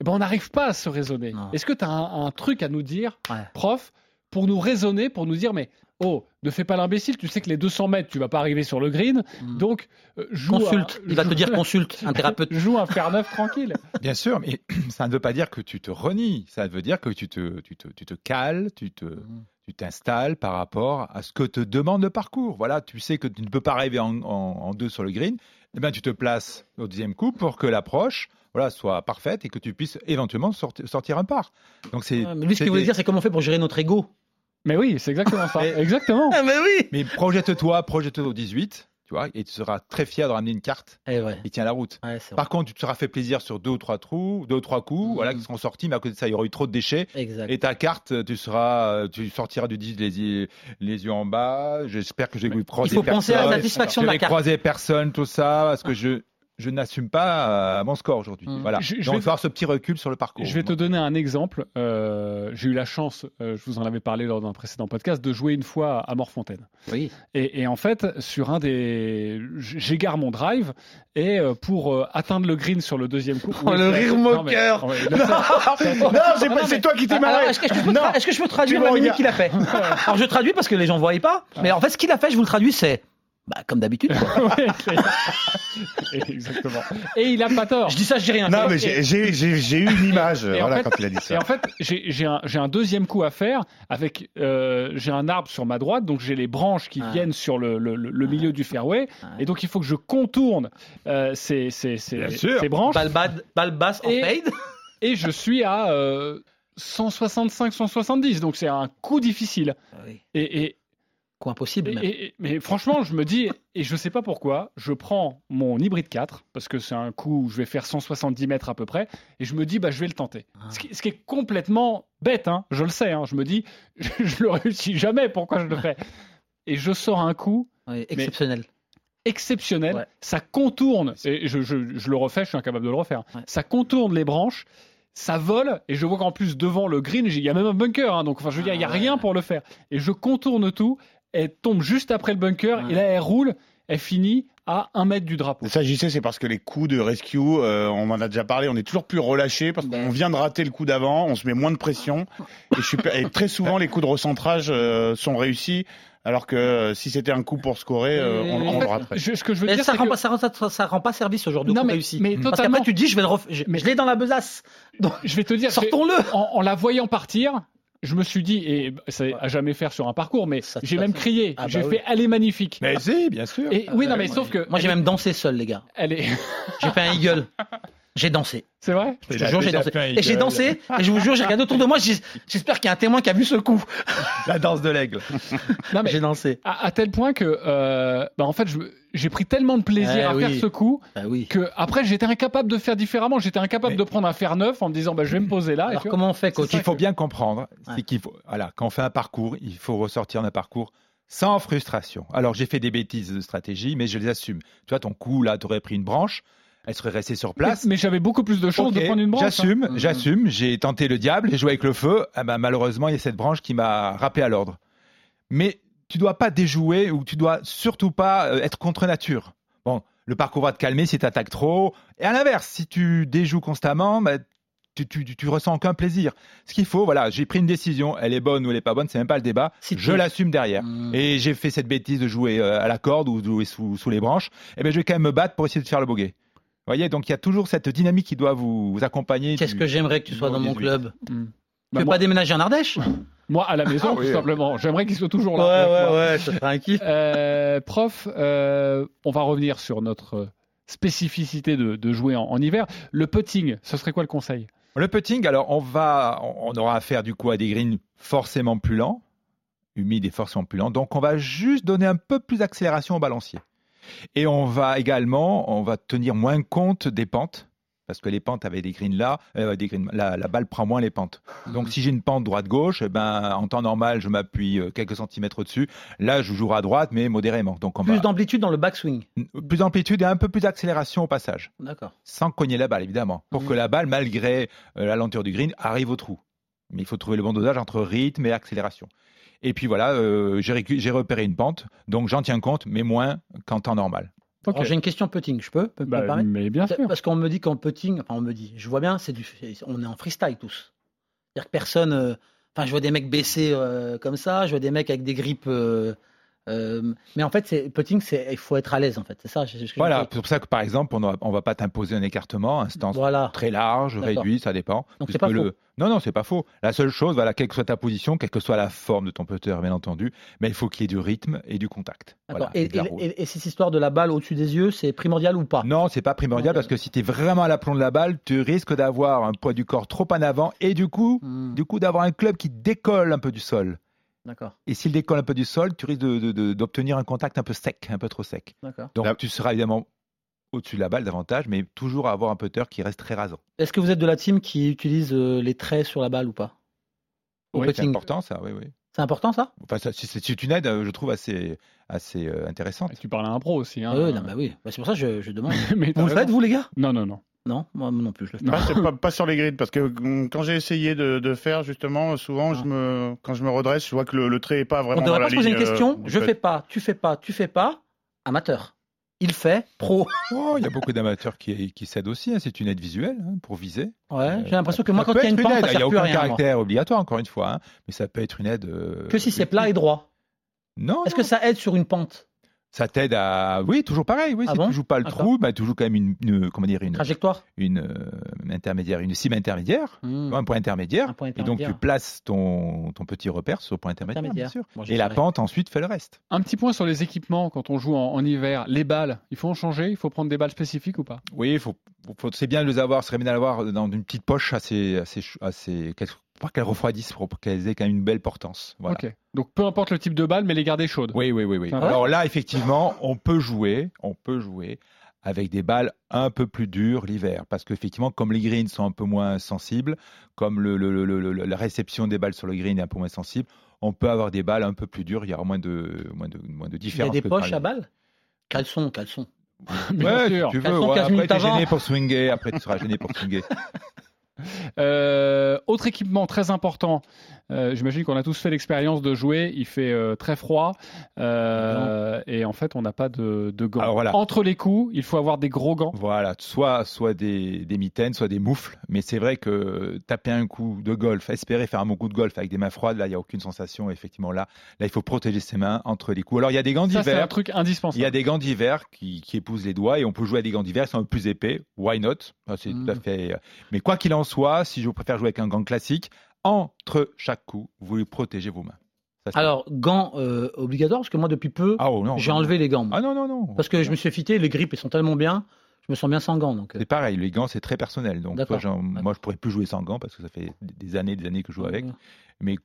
ben, on n'arrive pas à se raisonner. Non. Est-ce que tu as un, un truc à nous dire, Ouais. prof, pour nous raisonner, pour nous dire, mais oh, ne fais pas l'imbécile, tu sais que les 200 mètres, tu vas pas arriver sur le green, Mm. donc euh, joue consulte. un- Il va te joue- dire consulte, un thérapeute. Joue un fer neuf tranquille. Bien sûr, mais ça ne veut pas dire que tu te renies. Ça veut dire que tu te, tu te, tu te cales, tu te, tu t'installes par rapport à ce que te demande le parcours. Voilà, tu sais que tu ne peux pas arriver en, en- en deux sur le green. Eh bien, tu te places au deuxième coup pour que l'approche voilà, soit parfaite et que tu puisses éventuellement sorti- sortir un par. Donc c'est. Mais lui, ce c'est qu'il voulait dire, c'est comment on fait pour gérer notre ego? Mais oui, c'est exactement ça. Exactement. Ah, mais oui Mais projette-toi, projette-toi au 18, tu vois, et tu seras très fier de ramener une carte Eh ouais. qui tient la route. Ouais. Par contre, tu te seras fait plaisir sur deux ou trois trous, deux ou trois coups, Mhm. voilà, qui seront sortis, mais à côté de ça, il y aura eu trop de déchets. Exact. Et ta carte, tu seras, tu sortiras du 10 les, yeux- les yeux en bas. J'espère que j'ai croisé Il faut penser à la personne. satisfaction de la carte. croiser personne, tout ça, parce que je, je n'assume pas euh, mon score aujourd'hui. Mhm. Voilà. Je- je Donc, vais- avoir ce petit recul sur le parcours. Je vais te donner un exemple. Euh, J'ai eu la chance, euh, je vous en avais parlé lors d'un précédent podcast, de jouer une fois à Morfontaine. Oui. Et, et en fait, sur un des, j'égare mon drive et euh, pour euh, atteindre le green sur le deuxième coup. Oh, le rire non, mais- moqueur. non, c'est Non, pas- mais- c'est toi qui t'es Alors, marré. est-ce que, tra- que je peux traduire la minute qu'il a fait? Alors je traduis parce que les gens ne voyaient pas. Mais en fait, ce qu'il a fait, je vous le traduis, c'est bah, comme d'habitude. Ouais, Exactement. Et il a pas tort. Je dis ça, je dis rien. Non, Et- mais j'ai- j'ai j'ai- j'ai eu une image Et en voilà, fait- quand il a dit Et ça. en fait, j'ai j'ai un, j'ai un deuxième coup à faire avec euh, j'ai un arbre sur ma droite, donc j'ai les branches qui Ah. viennent sur le, le- le- le milieu du fairway, Ah. et donc il faut que je contourne euh, ces, ces, ces- Bien sûr. ces branches, Balle, bad- balle basse en Et- fade. et je suis à euh, 165-170, donc c'est un coup difficile. Et, et, Quoi impossible. et- même. et- mais franchement, je me dis, et je sais pas pourquoi, je prends mon hybride 4, parce que c'est un coup où je vais faire 170 mètres à peu près, et je me dis, bah, je vais le tenter. Ah. Ce, qui, ce qui est complètement bête, hein, je le sais, hein, je me dis, je, je le réussis jamais, pourquoi je le fais? Et je sors un coup Oui, exceptionnel. exceptionnel, Ouais. ça contourne, et je, je- je le refais, je suis incapable de le refaire, Ouais. ça contourne les branches, ça vole, et je vois qu'en plus devant le green, il y a même un bunker, hein, donc enfin, je veux dire, il n'y a Ah rien pour le faire. Et je contourne tout, elle tombe juste après le bunker, Ouais. et là elle roule, elle finit à un mètre du drapeau. Ça, j'y sais, c'est parce que les coups de rescue, euh, on en a déjà parlé, on est toujours plus relâché parce qu'on vient de rater le coup d'avant, on se met moins de pression. Et, je suis, per- et très souvent, les coups de recentrage euh, sont réussis, alors que euh, si c'était un coup pour scorer, euh, on, Et- on En le fait, raterait. je- ce que je veux Mais dire, ça rend, que- pas, ça, rend, ça, ça rend pas service genre de Non, coup mais- réussi. mais Parce qu'après, tu te dis, je vais le ref... je, Mais- je l'ai dans la besace. Donc, je vais te dire, sortons-le. en, en la voyant partir, je me suis dit, et c'est à jamais faire sur un parcours, mais j'ai même crié, Ah bah j'ai oui. fait aller magnifique. Mais si, bien sûr. Et oui, Ah, non, mais moi, sauf que Moi, j'ai même dansé seul, les gars. elle est, J'ai fait un eagle. J'ai dansé. c'est vrai. Je te a jure, j'ai dansé. Et j'ai dansé, et je vous jure, j'ai regardé autour de moi, j'espère qu'il y a un témoin qui a vu ce coup. La danse de l'aigle. Non, mais J'ai dansé. à, à tel point que, euh, bah, en fait, j'ai pris tellement de plaisir Eh à oui. faire ce coup Bah oui. que après j'étais incapable de faire différemment. J'étais incapable Mais- de prendre un fer neuf en me disant, bah, je vais me poser là. Alors, comment on fait, Ce qu'il faut bien comprendre, Ouais. c'est qu'il faut, voilà, quand on fait un parcours, il faut ressortir d'un parcours sans frustration. Alors, j'ai fait des bêtises de stratégie, mais je les assume. Tu vois, ton coup, là, tu aurais pris une branche, elle serait restée sur place. Mais, mais j'avais beaucoup plus de chances de prendre une branche. hein. J'assume, Mhm. j'assume. J'ai tenté le diable, j'ai joué avec le feu. Ah ben, malheureusement, il y a cette branche qui m'a rappelé à l'ordre. Mais tu dois pas déjouer ou tu dois surtout pas euh, être contre nature. Bon, le parcours va te calmer si tu attaques trop. Et à l'inverse, si tu déjoues constamment, bah, tu, tu, tu, tu ressens aucun plaisir. Ce qu'il faut, voilà, j'ai pris une décision. Elle est bonne ou elle est pas bonne, c'est même pas le débat. Si tu- Je l'assume derrière. Mmh. Et j'ai fait cette bêtise de jouer euh, à la corde ou de jouer sous, sous les branches. Et ben, je vais quand même me battre pour essayer de faire le bogey. Vous voyez, donc il y a toujours cette dynamique qui doit vous, vous accompagner. Qu'est-ce du- que j'aimerais que tu sois dans mon 18. club Hmm. Tu Bah, veux moi, pas déménager en Ardèche? Moi, à la maison, Ah tout oui. simplement. J'aimerais qu'il soit toujours Ouais, là. ouais, ça serait un kiff. Euh, prof, euh, on va revenir sur notre spécificité de, de jouer en, en hiver. Le putting, ce serait quoi le conseil? Le putting, alors on va, on aura affaire du coup à des greens forcément plus lents, humides et forcément plus lents. Donc on va juste donner un peu plus d'accélération au balancier. Et on va également, on va tenir moins compte des pentes. parce que les pentes avaient des greens là, euh, des greens, la, la balle prend moins les pentes. Donc si j'ai une pente droite-gauche, eh ben, en temps normal, je m'appuie euh, quelques centimètres au-dessus. Là, je jouerai à droite, mais modérément. Donc on Plus va d'amplitude dans le backswing. plus d'amplitude et un peu plus d'accélération au passage, D'accord. sans cogner la balle évidemment, pour Mhm. que la balle, malgré euh, la lenteur du green, arrive au trou. Mais il faut trouver le bon dosage entre rythme et accélération. Et puis voilà, euh, j'ai repéré une pente, donc j'en tiens compte, mais moins qu'en temps normal. J'ai une question putting, je peux, peux me Bah, permettre? mais bien sûr. Parce qu'on me dit qu'en putting, enfin on me dit, je vois bien, c'est du, on est en freestyle tous. C'est-à-dire que personne, euh, enfin je vois des mecs baissés euh, comme ça, je vois des mecs avec des grippes. Euh, mais en fait, c'est putting, il faut être à l'aise en fait, c'est ça. que je Voilà, c'est pour ça que par exemple, on ne va pas t'imposer un écartement, un dire. stance Voilà. très large, réduit, ça dépend. Donc, c'est pas faux. Non, non, c'est pas faux. La seule chose, voilà, quelle que soit ta position, quelle que soit la forme de ton putter, bien entendu, mais il faut qu'il y ait du rythme et du contact. D'accord. Voilà, et, cette histoire de la balle au-dessus des yeux, c'est primordial ou pas? Non, c'est pas primordial parce que si tu es vraiment à l'aplomb de la balle, tu risques d'avoir un poids du corps trop en avant et du coup, Hmm, du coup d'avoir un club qui décolle un peu du sol. D'accord, Et s'il décolle un peu du sol, tu risques d'obtenir un contact un peu sec, un peu trop sec. d'accord. Donc tu seras évidemment au-dessus de la balle davantage, mais toujours à avoir un putter qui reste très rasant. Est-ce que vous êtes de la team qui utilise euh, les traits sur la balle ou pas? Au Oui, c'est important ça, oui, oui. C'est important ça? Enfin, ça, c'est c'est une aide, euh, je trouve, assez, assez euh, intéressante. Et tu parles à un pro aussi. Hein. Ah oui, non, bah oui. Bah, c'est pour ça que je, je demande. Mais vous le faites vous les gars? Non, non, non. Non, moi non plus, je le fais Pas, pas, pas sur les grids, parce que hum, quand j'ai essayé de, de faire, justement, souvent, Ah. je me, quand je me redresse, je vois que le, le trait est pas vraiment On dans devrait la pas se poser une euh, question. du je fait. fais pas, tu fais pas, tu fais pas. Amateur. Il fait pro. Oh, il y a beaucoup d'amateurs qui, qui s'aident aussi, hein, c'est une aide visuelle hein, pour viser. Ouais. J'ai l'impression que moi, quand il y a une pente, il n'y a aucun rien. moi. caractère obligatoire, encore une fois, hein, mais ça peut être une aide. euh, Que si c'est plat et droit. Non, Est-ce que ça aide sur une pente? Ça t'aide à. Oui, toujours pareil. Oui, Ah si bon tu joues pas le D'accord. trou, bah, tu joues quand même une, une- comment dire, une, Trajectoire une euh, intermédiaire, une cible intermédiaire, Hmm. un point intermédiaire. Un point Et donc tu intermédiaire. places ton, ton petit repère sur le point intermédiaire, bien Intermédiaire. sûr. Bon, Et la pente ensuite fait le reste. Un petit point sur les équipements quand on joue en, en hiver. Les balles, il faut en changer Il faut prendre des balles spécifiques ou pas? Oui, il faut, faut- c'est bien de les avoir, ce serait bien d'avoir dans une petite poche assez, assez, assez, qu'elles- pour qu'elles refroidissent, pour qu'elles aient quand même une belle portance. Voilà. Donc peu importe le type de balle, mais les garder chaudes. Oui, oui, oui, oui. Ah Alors là, effectivement, on peut jouer, on peut jouer avec des balles un peu plus dures l'hiver, parce qu'effectivement, comme les greens sont un peu moins sensibles, comme le, le- le- le- le- la réception des balles sur le green est un peu moins sensible, on peut avoir des balles un peu plus dures. Il y aura moins de, moins de, moins de Il y a différence. des poches à les- balles? Caleçon, caleçon. Bien Ouais, sûr. si tu veux. Ouais, 15 après, t'es gêné pour swinguer. Après, tu seras gêné pour swinguer. Euh, autre équipement très important. Euh, J'imagine qu'on a tous fait l'expérience de jouer. Il fait euh, très froid et en fait, on n'a pas de, de gants. Alors, voilà. Entre les coups, il faut avoir des gros gants. Voilà, soit, soit des, des mitaines, soit des moufles. Mais c'est vrai que taper un coup de golf, espérer faire un bon coup de golf avec des mains froides, là, il n'y a aucune sensation. Effectivement, là, là, il faut protéger ses mains entre les coups. Alors, il y a des gants Ça, c'est un d'hiver. truc Il y indispensable. a des gants d'hiver qui, qui épousent les doigts et on peut jouer à des gants d'hiver qui sont un peu plus épais. Why not? C'est Mm. tout à fait. Mais quoi qu'il en soit, si je préfère jouer avec un gant classique, entre chaque coup, vous protégez vos mains. Alors, gants euh, obligatoires, parce que moi, depuis peu, ah, oh, j'ai non. enlevé les gants. moi. Ah non, non, non. Parce que je me suis fité, les grippes, ils sont tellement bien, je me sens bien sans gants. Donc, euh, C'est pareil, les gants, c'est très personnel. Donc, toi, moi, je pourrais plus jouer sans gants parce que ça fait des années, des années que je joue avec. Mais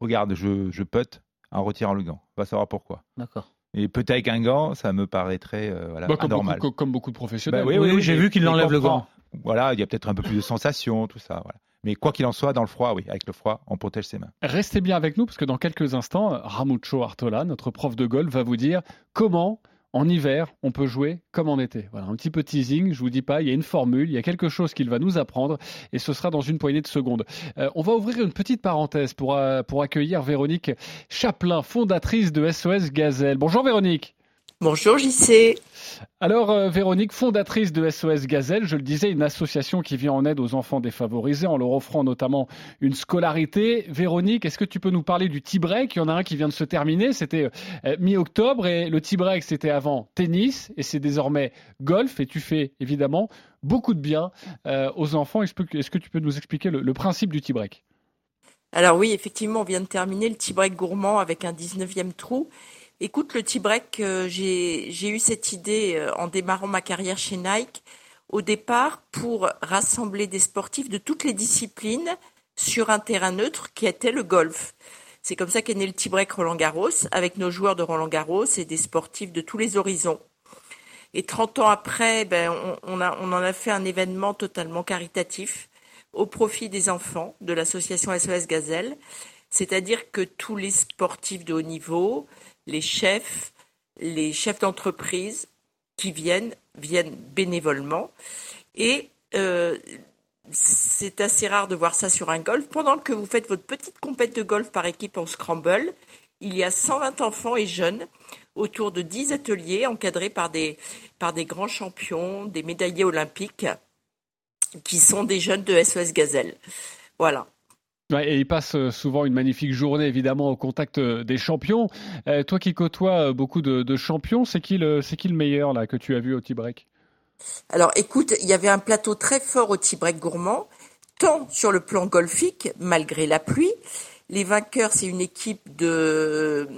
regarde, je, je putte en retirant le gant. On va savoir pourquoi. D'accord. Et peut-être avec un gant, ça me paraîtrait euh, voilà, Bah, comme, anormal. beaucoup, comme beaucoup de professionnels. Bah oui, oui, j'ai vu qu'il enlève le gant. Voilà, il y a peut-être un peu plus de sensation, tout ça. Mais quoi qu'il en soit, dans le froid, oui, avec le froid, on protège ses mains. Restez bien avec nous parce que dans quelques instants, Ramucho Artola, notre prof de golf, va vous dire comment en hiver on peut jouer comme en été. Voilà, un petit peu teasing, je vous dis pas, il y a une formule, il y a quelque chose qu'il va nous apprendre et ce sera dans une poignée de secondes. Euh, on va ouvrir une petite parenthèse pour, euh, pour accueillir Véronique Chaplin, fondatrice de SOS Gazelle. Bonjour Véronique. Bonjour JC. Alors, euh, Véronique, fondatrice de SOS Gazelle, je le disais, une association qui vient en aide aux enfants défavorisés en leur offrant notamment une scolarité. Véronique, est-ce que tu peux nous parler du tea break Il y en a un qui vient de se terminer, c'était euh, mi-octobre et le tea break c'était avant tennis et c'est désormais golf et tu fais évidemment beaucoup de bien euh, aux enfants. Est-ce que, tu peux nous expliquer le, le principe du tea break Alors oui, effectivement, on vient de terminer le tea break gourmand avec un 19e trou. Écoute, le tea break, euh, j'ai eu cette idée euh, en démarrant ma carrière chez Nike au départ pour rassembler des sportifs de toutes les disciplines sur un terrain neutre qui était le golf. C'est comme ça qu'est né le tea break Roland Garros avec nos joueurs de Roland Garros et des sportifs de tous les horizons. Et 30 ans après, ben, on, on en a fait un événement totalement caritatif au profit des enfants de l'association SOS Gazelle. C'est-à-dire que tous les sportifs de haut niveau, les chefs, les chefs d'entreprise qui viennent, viennent bénévolement. Et euh, c'est assez rare de voir ça sur un golf. Pendant que vous faites votre petite compète de golf par équipe en scramble, il y a 120 enfants et jeunes autour de 10 ateliers encadrés par des, par des grands champions, des médaillés olympiques qui sont des jeunes de SOS Gazelle. Voilà. Et il passe euh, souvent une magnifique journée, évidemment, au contact euh, des champions. Euh, toi qui côtoies beaucoup de, champions, c'est qui, le, qui le meilleur là, que tu as vu au T-Break? Alors écoute, il y avait un plateau très fort au T-Break gourmand, tant sur le plan golfique, malgré la pluie. Les vainqueurs, c'est une équipe de...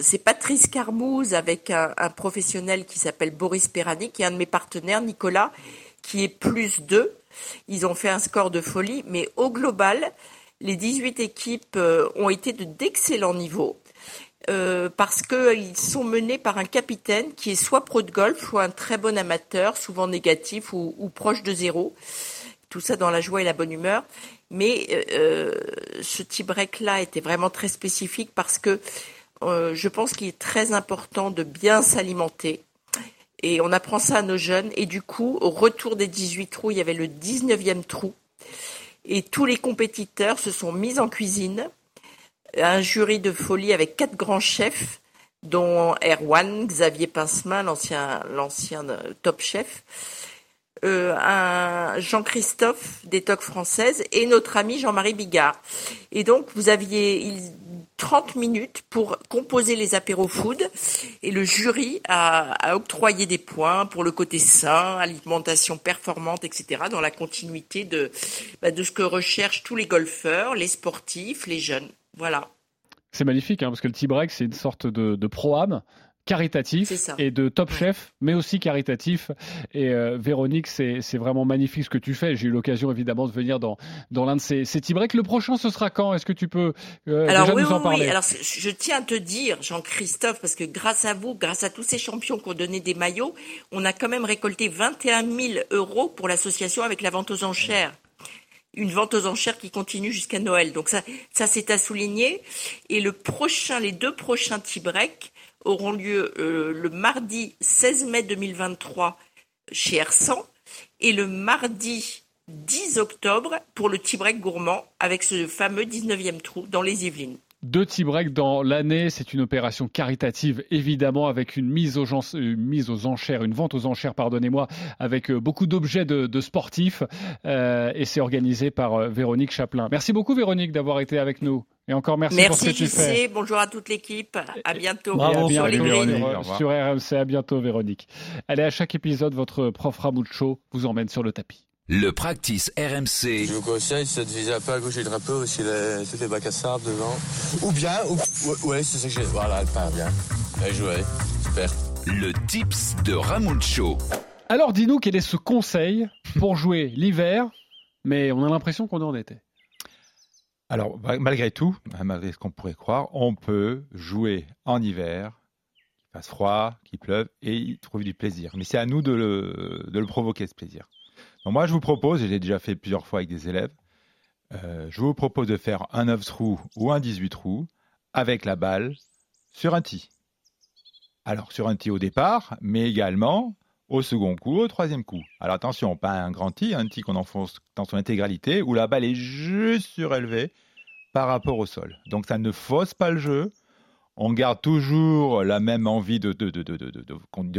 C'est Patrice Carmouze avec un, un professionnel qui s'appelle Boris Perani, qui est un de mes partenaires, Nicolas, qui est plus 2. Ils ont fait un score de folie, mais au global, les 18 équipes euh, ont été de d'excellents niveaux. Euh, parce qu'ils sont menés par un capitaine qui est soit pro de golf, soit un très bon amateur, souvent négatif ou, ou proche de zéro. Tout ça dans la joie et la bonne humeur. Mais euh, ce petit break-là était vraiment très spécifique parce que euh, je pense qu'il est très important de bien s'alimenter. Et on apprend ça à nos jeunes. Et du coup, au retour des 18 trous, il y avait le 19e trou. Et tous les compétiteurs se sont mis en cuisine. Un jury de folie avec quatre grands chefs, dont Erwan, Xavier Pincemin, l'ancien, l'ancien top chef, euh, Jean-Christophe des Tocs françaises et notre ami Jean-Marie Bigard. Et donc, vous aviez 30 minutes pour composer les apéros food et le jury a, octroyé des points pour le côté sain, alimentation performante, etc. dans la continuité de, bah, de ce que recherchent tous les golfeurs, les sportifs, les jeunes. Voilà. C'est magnifique, hein, parce que le T-Break, c'est une sorte de, de pro-am caritatif et de top chef, mais aussi caritatif. Et euh, Véronique, c'est vraiment magnifique ce que tu fais. J'ai eu l'occasion évidemment de venir dans, dans l'un de ces, ces breaks. Le prochain, ce sera quand? Est-ce que tu peux euh, Alors, déjà oui, nous en parler oui. Alors, je tiens à te dire, Jean-Christophe, parce que grâce à vous, grâce à tous ces champions qui ont donné des maillots, on a quand même récolté 21 000 euros pour l'association avec la vente aux enchères une vente aux enchères qui continue jusqu'à Noël. Donc ça, ça c'est à souligner. Et le prochain, les deux prochains tea breaks auront lieu euh, le mardi 16 mai 2023 chez Ersan et le mardi 10 octobre pour le tea break gourmand avec ce fameux 19e trou dans les Yvelines. Deux tea breaks dans l'année, c'est une opération caritative évidemment avec une mise aux, gens, une mise aux enchères, une vente aux enchères, pardonnez-moi, avec euh, beaucoup d'objets de, de, sportifs euh, et c'est organisé par euh, Véronique Chaplin. Merci beaucoup Véronique d'avoir été avec nous. Et encore merci, merci pour ce que tu fais. Bonjour à toute l'équipe. À bientôt. Bravo, sur, les Véronique. sur RMC. À bientôt, Véronique. Allez, à chaque épisode, votre prof Ramucho vous emmène sur le tapis. Le practice RMC. Je vous conseille, de viser un peu à gauche du drapeau, aussi les, tous les bacs à sable devant. Ou bien, ou, ouais, c'est ça que j'ai. Voilà, elle part bien. Bien joué. Super. Le tips de Ramucho. Alors, dis-nous quel est ce conseil pour jouer l'hiver, mais on a l'impression qu'on est en été. Alors, malgré tout, malgré ce qu'on pourrait croire, on peut jouer en hiver, qu'il fasse froid, qu'il pleuve, et y trouver du plaisir. Mais c'est à nous de le, de le provoquer, ce plaisir. Donc moi, je vous propose, et je l'ai déjà fait plusieurs fois avec des élèves, euh, je vous propose de faire un 9 trous ou un 18 trous avec la balle sur un tee. Alors, sur un tee au départ, mais également au second coup, au troisième coup. Alors attention, pas un grand tee, un tee qu'on enfonce dans son intégralité, où la balle est juste surélevée par rapport au sol. Donc ça ne fausse pas le jeu. On garde toujours la même envie de,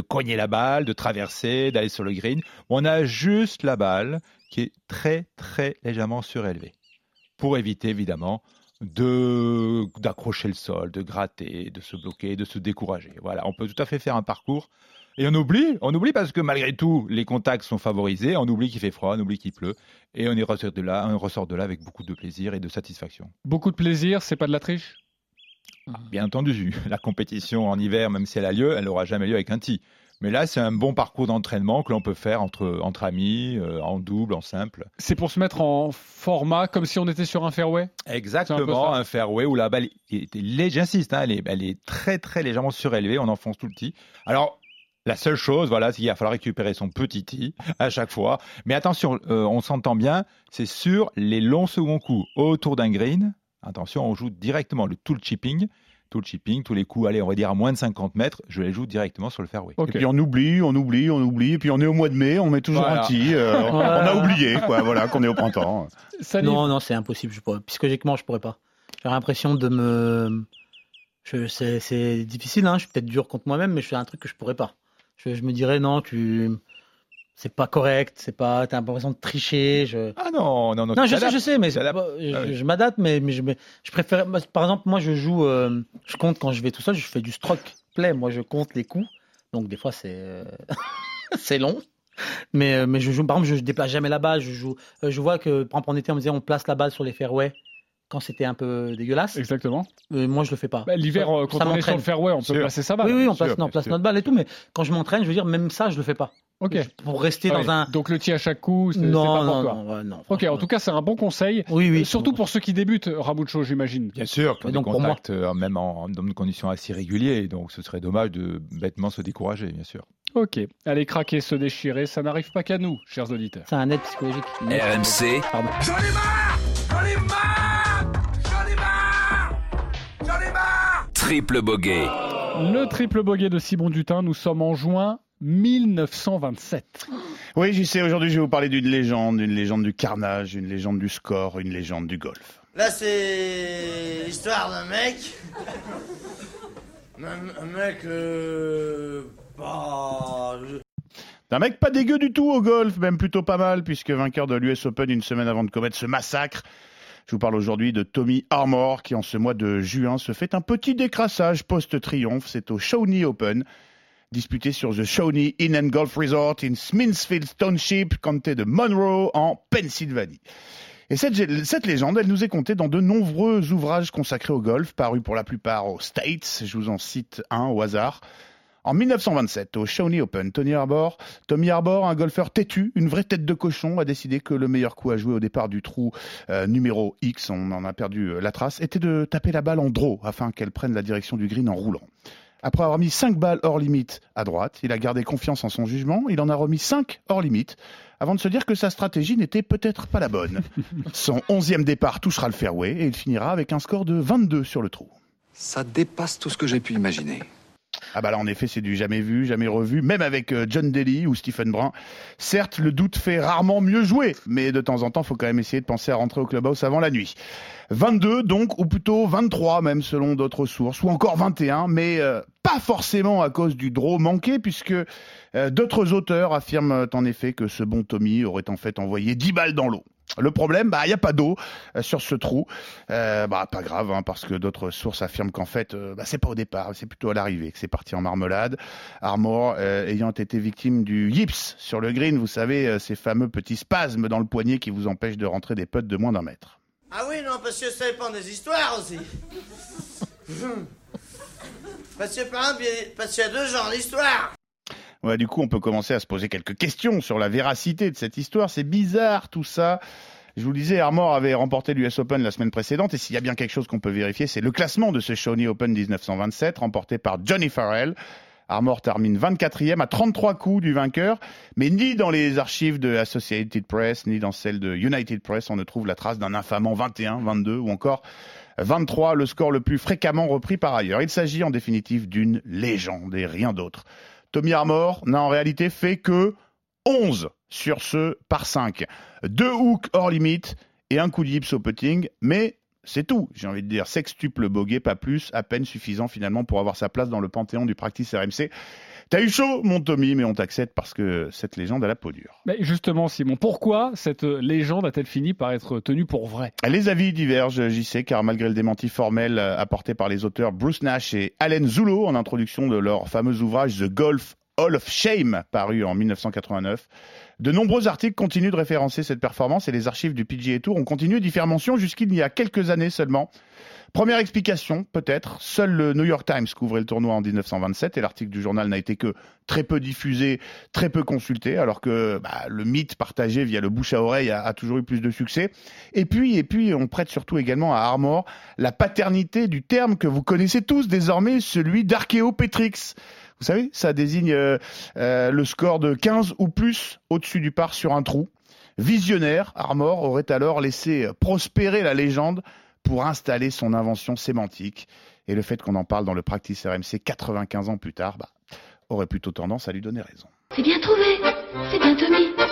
cogner la balle, de traverser, d'aller sur le green. On a juste la balle qui est très très légèrement surélevée. Pour éviter évidemment de d'accrocher le sol, de gratter, de se bloquer, de se décourager. Voilà, on peut tout à fait faire un parcours et on oublie, on oublie parce que malgré tout, les contacts sont favorisés, on oublie qu'il fait froid, on oublie qu'il pleut, et on, y ressort de là, on ressort de là avec beaucoup de plaisir et de satisfaction. Beaucoup de plaisir, c'est pas de la triche? Bien entendu, la compétition en hiver, même si elle a lieu, elle n'aura jamais lieu avec un tee. Mais là, c'est un bon parcours d'entraînement que l'on peut faire entre, entre amis, euh, en double, en simple. C'est pour se mettre en format comme si on était sur un fairway? Exactement, un, un, fairway où la balle j'insiste, hein, elle, est, elle est très très légèrement surélevée, on enfonce tout le tee. Alors, La seule chose, voilà, c'est qu'il va falloir récupérer son petit tee à chaque fois. Mais attention, euh, on s'entend bien, c'est sur les longs seconds coups autour d'un green. Attention, on joue directement le tout le chipping. Tout le chipping, tous les coups, allez, on va dire à moins de 50 mètres, je les joue directement sur le fairway. Et puis on oublie, on oublie, on oublie, et puis on est au mois de mai, on met toujours Voilà. un tee. euh, on a oublié, quoi, voilà, qu'on est au printemps. Salive. Non, non, c'est impossible. Je pourrais, psychologiquement, je pourrais pas. J'ai l'impression de me. Je, c'est, c'est difficile, hein. Je suis peut-être dur contre moi-même, mais je fais un truc que je pourrais pas. Je, je me dirais non, tu. C'est pas correct, c'est pas. T'as l'impression de tricher. Je... Ah non, non, non. Non, je sais, je sais, mais je, Ah je m'adapte, mais, mais je, mais je préfère. Par exemple, moi, je joue, euh, je compte quand je vais tout seul, je fais du stroke play. Moi, je compte les coups, donc des fois c'est euh, c'est long. Mais, euh, mais je joue, par exemple, je déplace jamais la balle. Je joue, je vois que, par exemple, en été, on me disait on place la balle sur les fairways quand c'était un peu dégueulasse. Exactement. Euh, moi, je le fais pas. Bah, L'hiver, euh, quand ça on est sur le fairway, on peut Sûr. placer sa balle. Oui, oui, on place, non, on place notre balle et tout, mais quand je m'entraîne, je veux dire, même ça, je le fais pas. Ok. Pour rester Ah dans oui. un. Donc le tir à chaque coup, c'est pas pour non, toi. non, non, Ok, en tout cas, c'est un bon conseil. Oui, oui. Euh, Surtout pour ceux qui débutent, Ramucho, j'imagine. Bien sûr, qui ont Et des donc, pour moi- contacts, même en, dans des conditions assez régulières, donc ce serait dommage de bêtement se décourager, bien sûr. Ok. Allez, craquer, se déchirer, ça n'arrive pas qu'à nous, chers auditeurs. C'est un aide psychologique. RMC, Pardon. Triple bogey. Le triple bogey de Simon Dutin, nous sommes en juin 1927. Oui, j'y sais, aujourd'hui je vais vous parler d'une légende, une légende du carnage, une légende du score, une légende du golf. Là, c'est l'histoire d'un mec. Un, mec. Euh, bah, je- Un mec pas dégueu du tout au golf, même plutôt pas mal, puisque vainqueur de l'US Open une semaine avant de commettre ce massacre. Je vous parle aujourd'hui de Tommy Armour, qui en ce mois de juin se fait un petit décrassage post-triomphe. C'est au Shawnee Open, disputé sur The Shawnee Inn and Golf Resort in Smithfield Township, comté de Monroe, en Pennsylvanie. Et cette, cette légende, elle nous est contée dans de nombreux ouvrages consacrés au golf, parus pour la plupart aux States. Je vous en cite un au hasard. En 1927, au Shawnee Open, Tony Arbor, Tommy Arbor, un golfeur têtu, une vraie tête de cochon, a décidé que le meilleur coup à jouer au départ du trou euh, numéro X, on en a perdu euh, la trace, était de taper la balle en draw afin qu'elle prenne la direction du green en roulant. Après avoir mis 5 balles hors limite à droite, il a gardé confiance en son jugement, il en a remis 5 hors limite, avant de se dire que sa stratégie n'était peut-être pas la bonne. Son onzième départ touchera le fairway et il finira avec un score de 22 sur le trou. Ça dépasse tout ce que j'ai pu imaginer. Ah bah là en effet c'est du jamais vu, jamais revu, même avec euh, John Daly ou Stephen Brun. Certes le doute fait rarement mieux jouer, mais de temps en temps faut quand même essayer de penser à rentrer au clubhouse avant la nuit. 22 donc, ou plutôt 23 même selon d'autres sources, ou encore 21, mais euh, pas forcément à cause du draw manqué, puisque euh, d'autres auteurs affirment en effet que ce bon Tommy aurait en fait envoyé 10 balles dans l'eau. Le problème, bah, il n'y a pas d'eau euh, sur ce trou. Euh, bah, pas grave, hein, parce que d'autres sources affirment qu'en fait, euh, bah, c'est pas au départ, c'est plutôt à l'arrivée que c'est parti en marmelade. Armor euh, ayant été victime du yips sur le green, vous savez, euh, ces fameux petits spasmes dans le poignet qui vous empêchent de rentrer des putts de moins d'un mètre. Ah oui, non, parce que ça dépend des histoires aussi. parce que par exemple, parce qu'il y a deux genres d'histoires. Du coup, on peut commencer à se poser quelques questions sur la véracité de cette histoire. C'est bizarre tout ça. Je vous le disais, Armor avait remporté l'US Open la semaine précédente, et s'il y a bien quelque chose qu'on peut vérifier, c'est le classement de ce Shawnee Open 1927, remporté par Johnny Farrell. Armor termine 24e à 33 coups du vainqueur, mais ni dans les archives de Associated Press, ni dans celles de United Press, on ne trouve la trace d'un infamant 21, 22 ou encore 23, le score le plus fréquemment repris par ailleurs. Il s'agit en définitive d'une légende et rien d'autre. Tommy Armor n'a en réalité fait que 11 sur ce par 5. Deux hooks hors limite et un coup de yips au putting, mais c'est tout, j'ai envie de dire. Sextuple bogey, pas plus, à peine suffisant finalement pour avoir sa place dans le panthéon du practice RMC. T'as eu chaud, mon Tommy, mais on t'accepte parce que cette légende a la peau dure. Mais justement, Simon, pourquoi cette légende a-t-elle fini par être tenue pour vraie Les avis divergent, j'y sais, car malgré le démenti formel apporté par les auteurs Bruce Nash et Allen Zulo en introduction de leur fameux ouvrage The Golf Hall of Shame, paru en 1989, de nombreux articles continuent de référencer cette performance et les archives du PGA Tour ont continué d'y faire mention jusqu'il y a quelques années seulement. Première explication, peut-être, seul le New York Times couvrait le tournoi en 1927 et l'article du journal n'a été que très peu diffusé, très peu consulté, alors que bah, le mythe partagé via le bouche à oreille a, toujours eu plus de succès. Et puis, et puis, on prête surtout également à Armor la paternité du terme que vous connaissez tous désormais, celui d'Archéopétrix. Vous savez, ça désigne euh, euh, le score de 15 ou plus au-dessus du par sur un trou. Visionnaire, Armor aurait alors laissé prospérer la légende pour installer son invention sémantique. Et le fait qu'on en parle dans le Practice RMC 95 ans plus tard, bah, aurait plutôt tendance à lui donner raison. C'est bien trouvé, c'est bien tenu.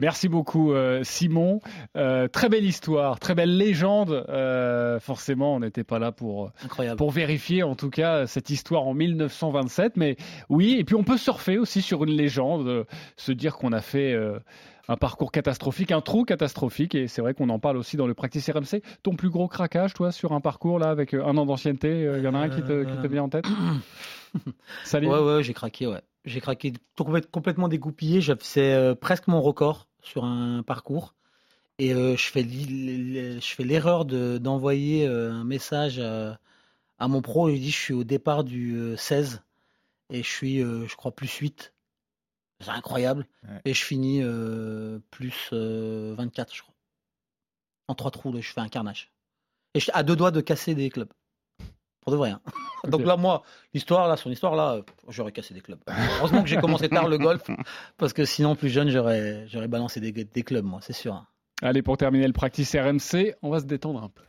Merci beaucoup euh, Simon. Euh, très belle histoire, très belle légende. Euh, forcément, on n'était pas là pour, Incroyable. pour vérifier en tout cas cette histoire en 1927. Mais oui, et puis on peut surfer aussi sur une légende, se dire qu'on a fait euh, un parcours catastrophique, un trou catastrophique. Et c'est vrai qu'on en parle aussi dans le Practice RMC. Ton plus gros craquage, toi, sur un parcours là avec un an d'ancienneté, il y en a un qui te, qui te vient en tête? Salim? Ouais, ouais, j'ai craqué, ouais. J'ai craqué complètement dégoupillé. Euh, presque mon record sur un parcours. Et euh, je fais je l'erreur de- d'envoyer euh, un message à, à mon pro. Et je dis, je suis au départ du euh, 16 et je suis, euh, je crois, plus 8. C'est incroyable. Ouais. Et je finis euh, plus euh, 24, je crois. En trois trous, là, je fais un carnage. Et je suis à deux doigts de casser des clubs. Pour de vrai. hein. Donc là, moi, l'histoire, là, son histoire, là, euh, j'aurais cassé des clubs. Heureusement que j'ai commencé tard le golf, parce que sinon, plus jeune, j'aurais, j'aurais balancé des, des clubs, moi, c'est sûr. hein. Allez, pour terminer le Practice RMC, on va se détendre un peu.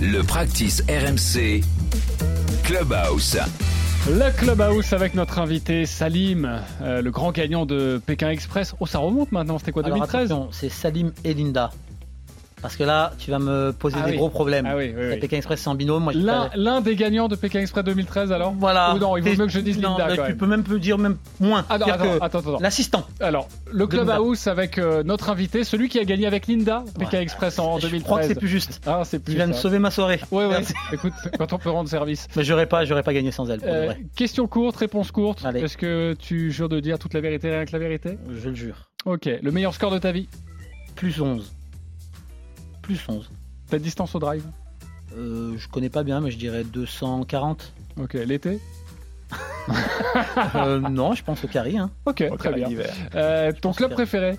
Le practice RMC Clubhouse. Le Clubhouse avec notre invité Salim, euh, le grand gagnant de Pékin Express. Oh, ça remonte maintenant, c'était quoi, Alors 2013 attention, c'est Salim et Linda. Parce que là, tu vas me poser Ah des oui. gros problèmes. Ah oui, oui, oui. Pékin Express, c'est en binôme. Moi, je L'un l'un des gagnants de Pékin Express 2013 alors? Voilà. Ou non, il vaut mieux que je dise non, Linda quand Tu même. peux même dire même moins. Ah non, attends, attends, attends. L'assistant. Alors, le. Clubhouse avec euh, notre invité, celui qui a gagné avec Linda, Pékin Ouais. Express en Je 2013. crois que c'est plus juste. Ah, c'est plus Tu viens de sauver ma soirée. Ouais, ouais. Merci. Écoute, quand on peut rendre service. Mais j'aurais pas, j'aurais pas gagné sans elle. Euh, question courte, réponse courte. Est-ce que tu jures de dire toute la vérité rien que la vérité? Je le jure. Ok. Le meilleur score de ta vie? Plus 11. Plus 11. Ta distance au drive Euh, je connais pas bien, mais je dirais 240. Ok. L'été Euh, non, je pense au carry. Hein. Ok, Au très bien. hiver. Euh, ton club préféré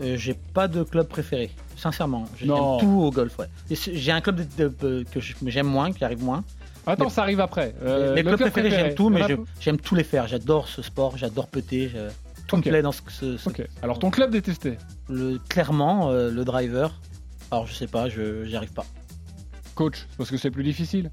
Euh, j'ai pas de club préféré, sincèrement. J'aime Non. tout au golf, ouais. J'ai un club de- de- que j'aime moins, qui arrive moins. Attends, Mais- ça arrive après. Euh, Mes le clubs club préférés, préféré, j'aime tout, mais j'aime tous les faire. J'adore ce sport, j'adore peter. je- Tout Ok. me plaît dans ce, ce- ce- Ok. Alors ton club détesté le, clairement, euh, le driver. Alors je sais pas, je j'y arrive pas. Coach, parce que c'est plus difficile.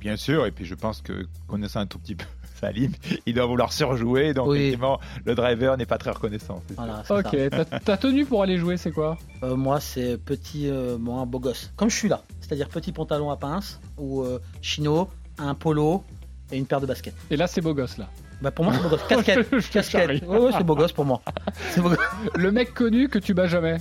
Bien sûr, et puis je pense que connaissant un tout petit peu Salim, il doit vouloir surjouer, donc Oui. effectivement, le driver n'est pas très reconnaissant. Voilà, c'est Ok. ça. Ta, ta tenue pour aller jouer, c'est quoi? Euh, moi, c'est petit, euh, moi, un beau gosse. Comme je suis là. C'est-à-dire petit pantalon à pince ou euh, chino, un polo et une paire de baskets. Et là, c'est beau gosse là. Bah pour moi, c'est beau gosse. Casquette. Casquette. ouais, c'est beau gosse pour moi. C'est beau gosse. Le mec connu que tu bats jamais.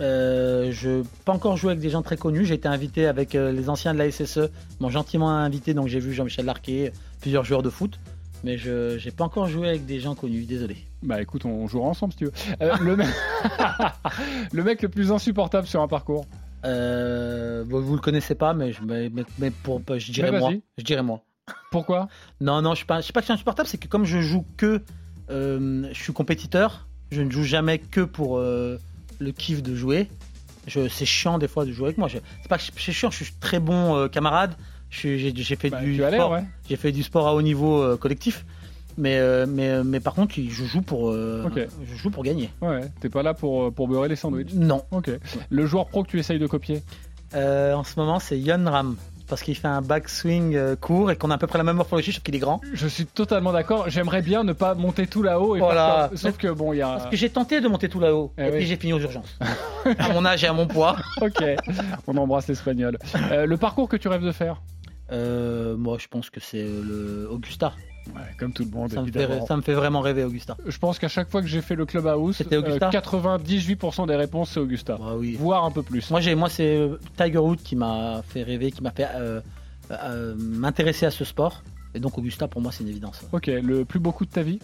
Euh, je pas encore joué avec des gens très connus. J'ai été invité avec euh, les anciens de la SSE. M'ont gentiment invité, donc j'ai vu Jean-Michel Larquet, plusieurs joueurs de foot. Mais je j'ai pas encore joué avec des gens connus. Désolé. Bah écoute, on jouera ensemble si tu veux. Euh, le, mec... le mec le plus insupportable sur un parcours. Bon, vous le connaissez pas, mais je, mais, mais- mais pour, je dirais Mais moi. Je dirais moi. Pourquoi Non, non, je suis pas, je suis pas que je suis insupportable, c'est que comme je joue que, je suis compétiteur, je ne joue jamais que pour le kiff de jouer. Je, c'est chiant des fois de jouer avec moi. Je, c'est pas que je- c'est chiant, je suis très bon euh, camarade. Je suis- J'ai, j'ai fait Bah, du sport, ouais. j'ai fait du sport à haut niveau euh, collectif, mais, euh, mais, mais par contre, je joue pour, euh, je joue pour gagner. Ouais, t'es pas là pour, pour beurrer les sandwichs. Non. Ok. Le joueur pro que tu essayes de copier? Euh, en ce moment, c'est Yon Ram parce qu'il fait un backswing euh, court et qu'on a à peu près la même morphologie, sauf qu'il est grand. Je suis totalement d'accord. J'aimerais bien ne pas monter tout là-haut. Et Voilà. faire Sauf que bon, il y a. Parce que j'ai tenté de monter tout là-haut Eh et oui. puis j'ai fini aux urgences. à mon âge et à mon poids. Ok. On embrasse l'espagnol. Euh, le parcours que tu rêves de faire? Euh, moi, je pense que c'est le Augusta. Ouais, comme tout le monde, Ça me, fait, ça me fait vraiment rêver, Augusta. Je pense qu'à chaque fois que j'ai fait le clubhouse, euh, 98% des réponses c'est Augusta. Bah oui. Voire un peu plus. Moi, j'ai, moi, c'est euh, Tiger Woods qui m'a fait rêver, qui m'a fait euh, euh, m'intéresser à ce sport. Et donc, Augusta, pour moi, c'est une évidence. Ok, le plus beau coup de ta vie?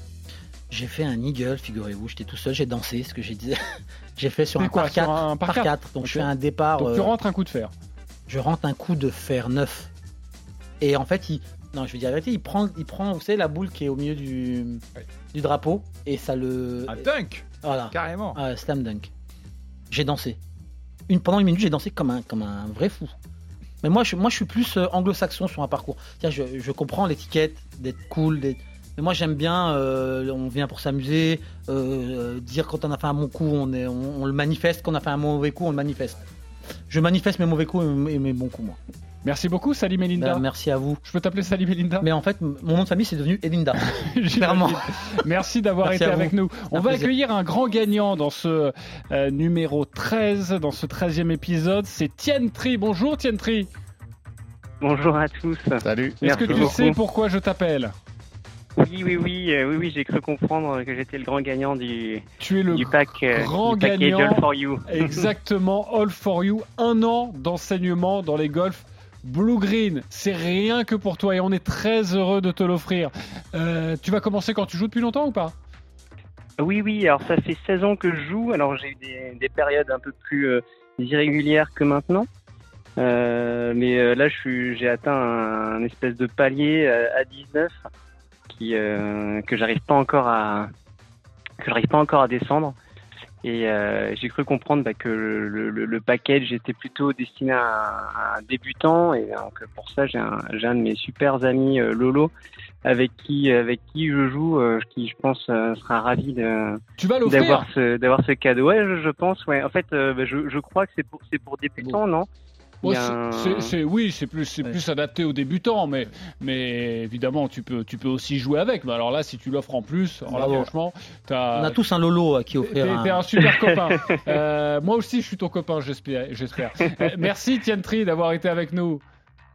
J'ai fait un eagle, figurez-vous. J'étais tout seul, j'ai dansé, ce que j'ai dit. j'ai fait sur un quoi, par sur 4. un par par quatre 4. Donc, je fais un départ. Donc tu rentres un coup de fer. je rentre un coup de fer neuf. Et en fait, il. Non, je vais dire la vérité, il prend, il prend, vous savez, la boule qui est au milieu du, du drapeau et ça le. Un dunk Voilà. Carrément. Ah, slam dunk. J'ai dansé. Une, pendant une minute, j'ai dansé comme un, comme un vrai fou. Mais moi, je, moi, je suis plus euh, anglo-saxon sur un parcours. Je, je comprends l'étiquette d'être cool, d'être- mais moi j'aime bien, euh, on vient pour s'amuser, euh, dire quand on a fait un bon coup, on, est, on, on le manifeste, quand on a fait un mauvais coup, on le manifeste. Je manifeste mes mauvais coups et mes bons coups, moi. Merci beaucoup, Salim et Linda. Ben, merci à vous. Je peux t'appeler Salim et Linda Mais en fait, mon nom de famille c'est devenu Elinda. Clairement. Merci d'avoir été avec nous. On Un va plaisir. accueillir un grand gagnant dans ce euh, numéro 13, dans ce 13e épisode. C'est Tientri. Bonjour Tientri. Bonjour à tous. Salut. Est-ce que tu beaucoup. sais pourquoi je t'appelle? Oui, oui, oui, euh, oui, oui, j'ai cru comprendre que j'étais le grand gagnant du, Tu es le du pack, euh, grand du gagnant. All for You. Exactement, All for You. Un an d'enseignement dans les golfs Blue Green. C'est rien que pour toi et on est très heureux de te l'offrir. Euh, tu vas commencer quand tu joues depuis longtemps ou pas? Oui, oui, alors ça fait 16 ans que je joue. Alors j'ai eu des, des périodes un peu plus euh, irrégulières que maintenant. Euh, mais là, j'ai atteint un, espèce de palier à 19 qui, que j'arrive pas que j'arrive pas encore à descendre. Et euh, j'ai cru comprendre bah, que le, le, le package était plutôt destiné à, à un débutant. Et donc pour ça, j'ai un, j'ai un de mes super amis euh, Lolo avec qui avec qui je joue, euh, qui je pense sera ravi de d'avoir ce d'avoir ce cadeau. Ouais, je, je pense. Ouais. En fait, bah, je, je crois que c'est pour c'est pour débutants, non? Ouais, oui, c'est plus, adapté aux débutants, mais, mais évidemment, tu peux, tu peux aussi jouer avec. Mais alors là, si tu l'offres en plus, alors là, franchement, t'as- On a tous un Lolo à qui T'es offrir. t'es un- un super copain. Euh, moi aussi, je suis ton copain, j'espère. j'espère. Euh, merci Tientri d'avoir été avec nous.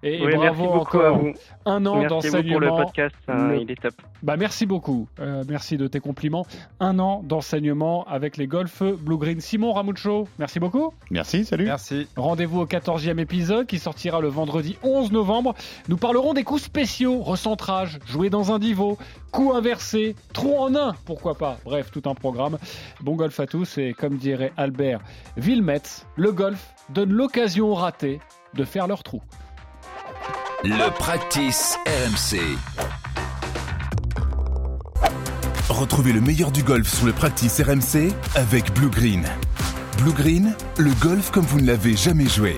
Et, Ouais, bravo merci beaucoup à encore. vous. Un an vous pour le d'enseignement. podcast, euh, Le- il est top. Bah, merci beaucoup. Euh, merci de tes compliments. Un an d'enseignement avec les golfs Blue Green. Simon Ramucho, merci beaucoup. Merci, salut. Merci. Rendez-vous au 14e épisode qui sortira le vendredi 11 novembre. Nous parlerons des coups spéciaux, recentrage, jouer dans un divot, coup inversé, trou en un, pourquoi pas. Bref, tout un programme. Bon golf à tous et comme dirait Albert Villemets, le golf donne l'occasion aux ratés de faire leur trou. Le practice RMC. Retrouvez le meilleur du golf sur le practice RMC avec Blue Green. Blue Green, le golf comme vous ne l'avez jamais joué.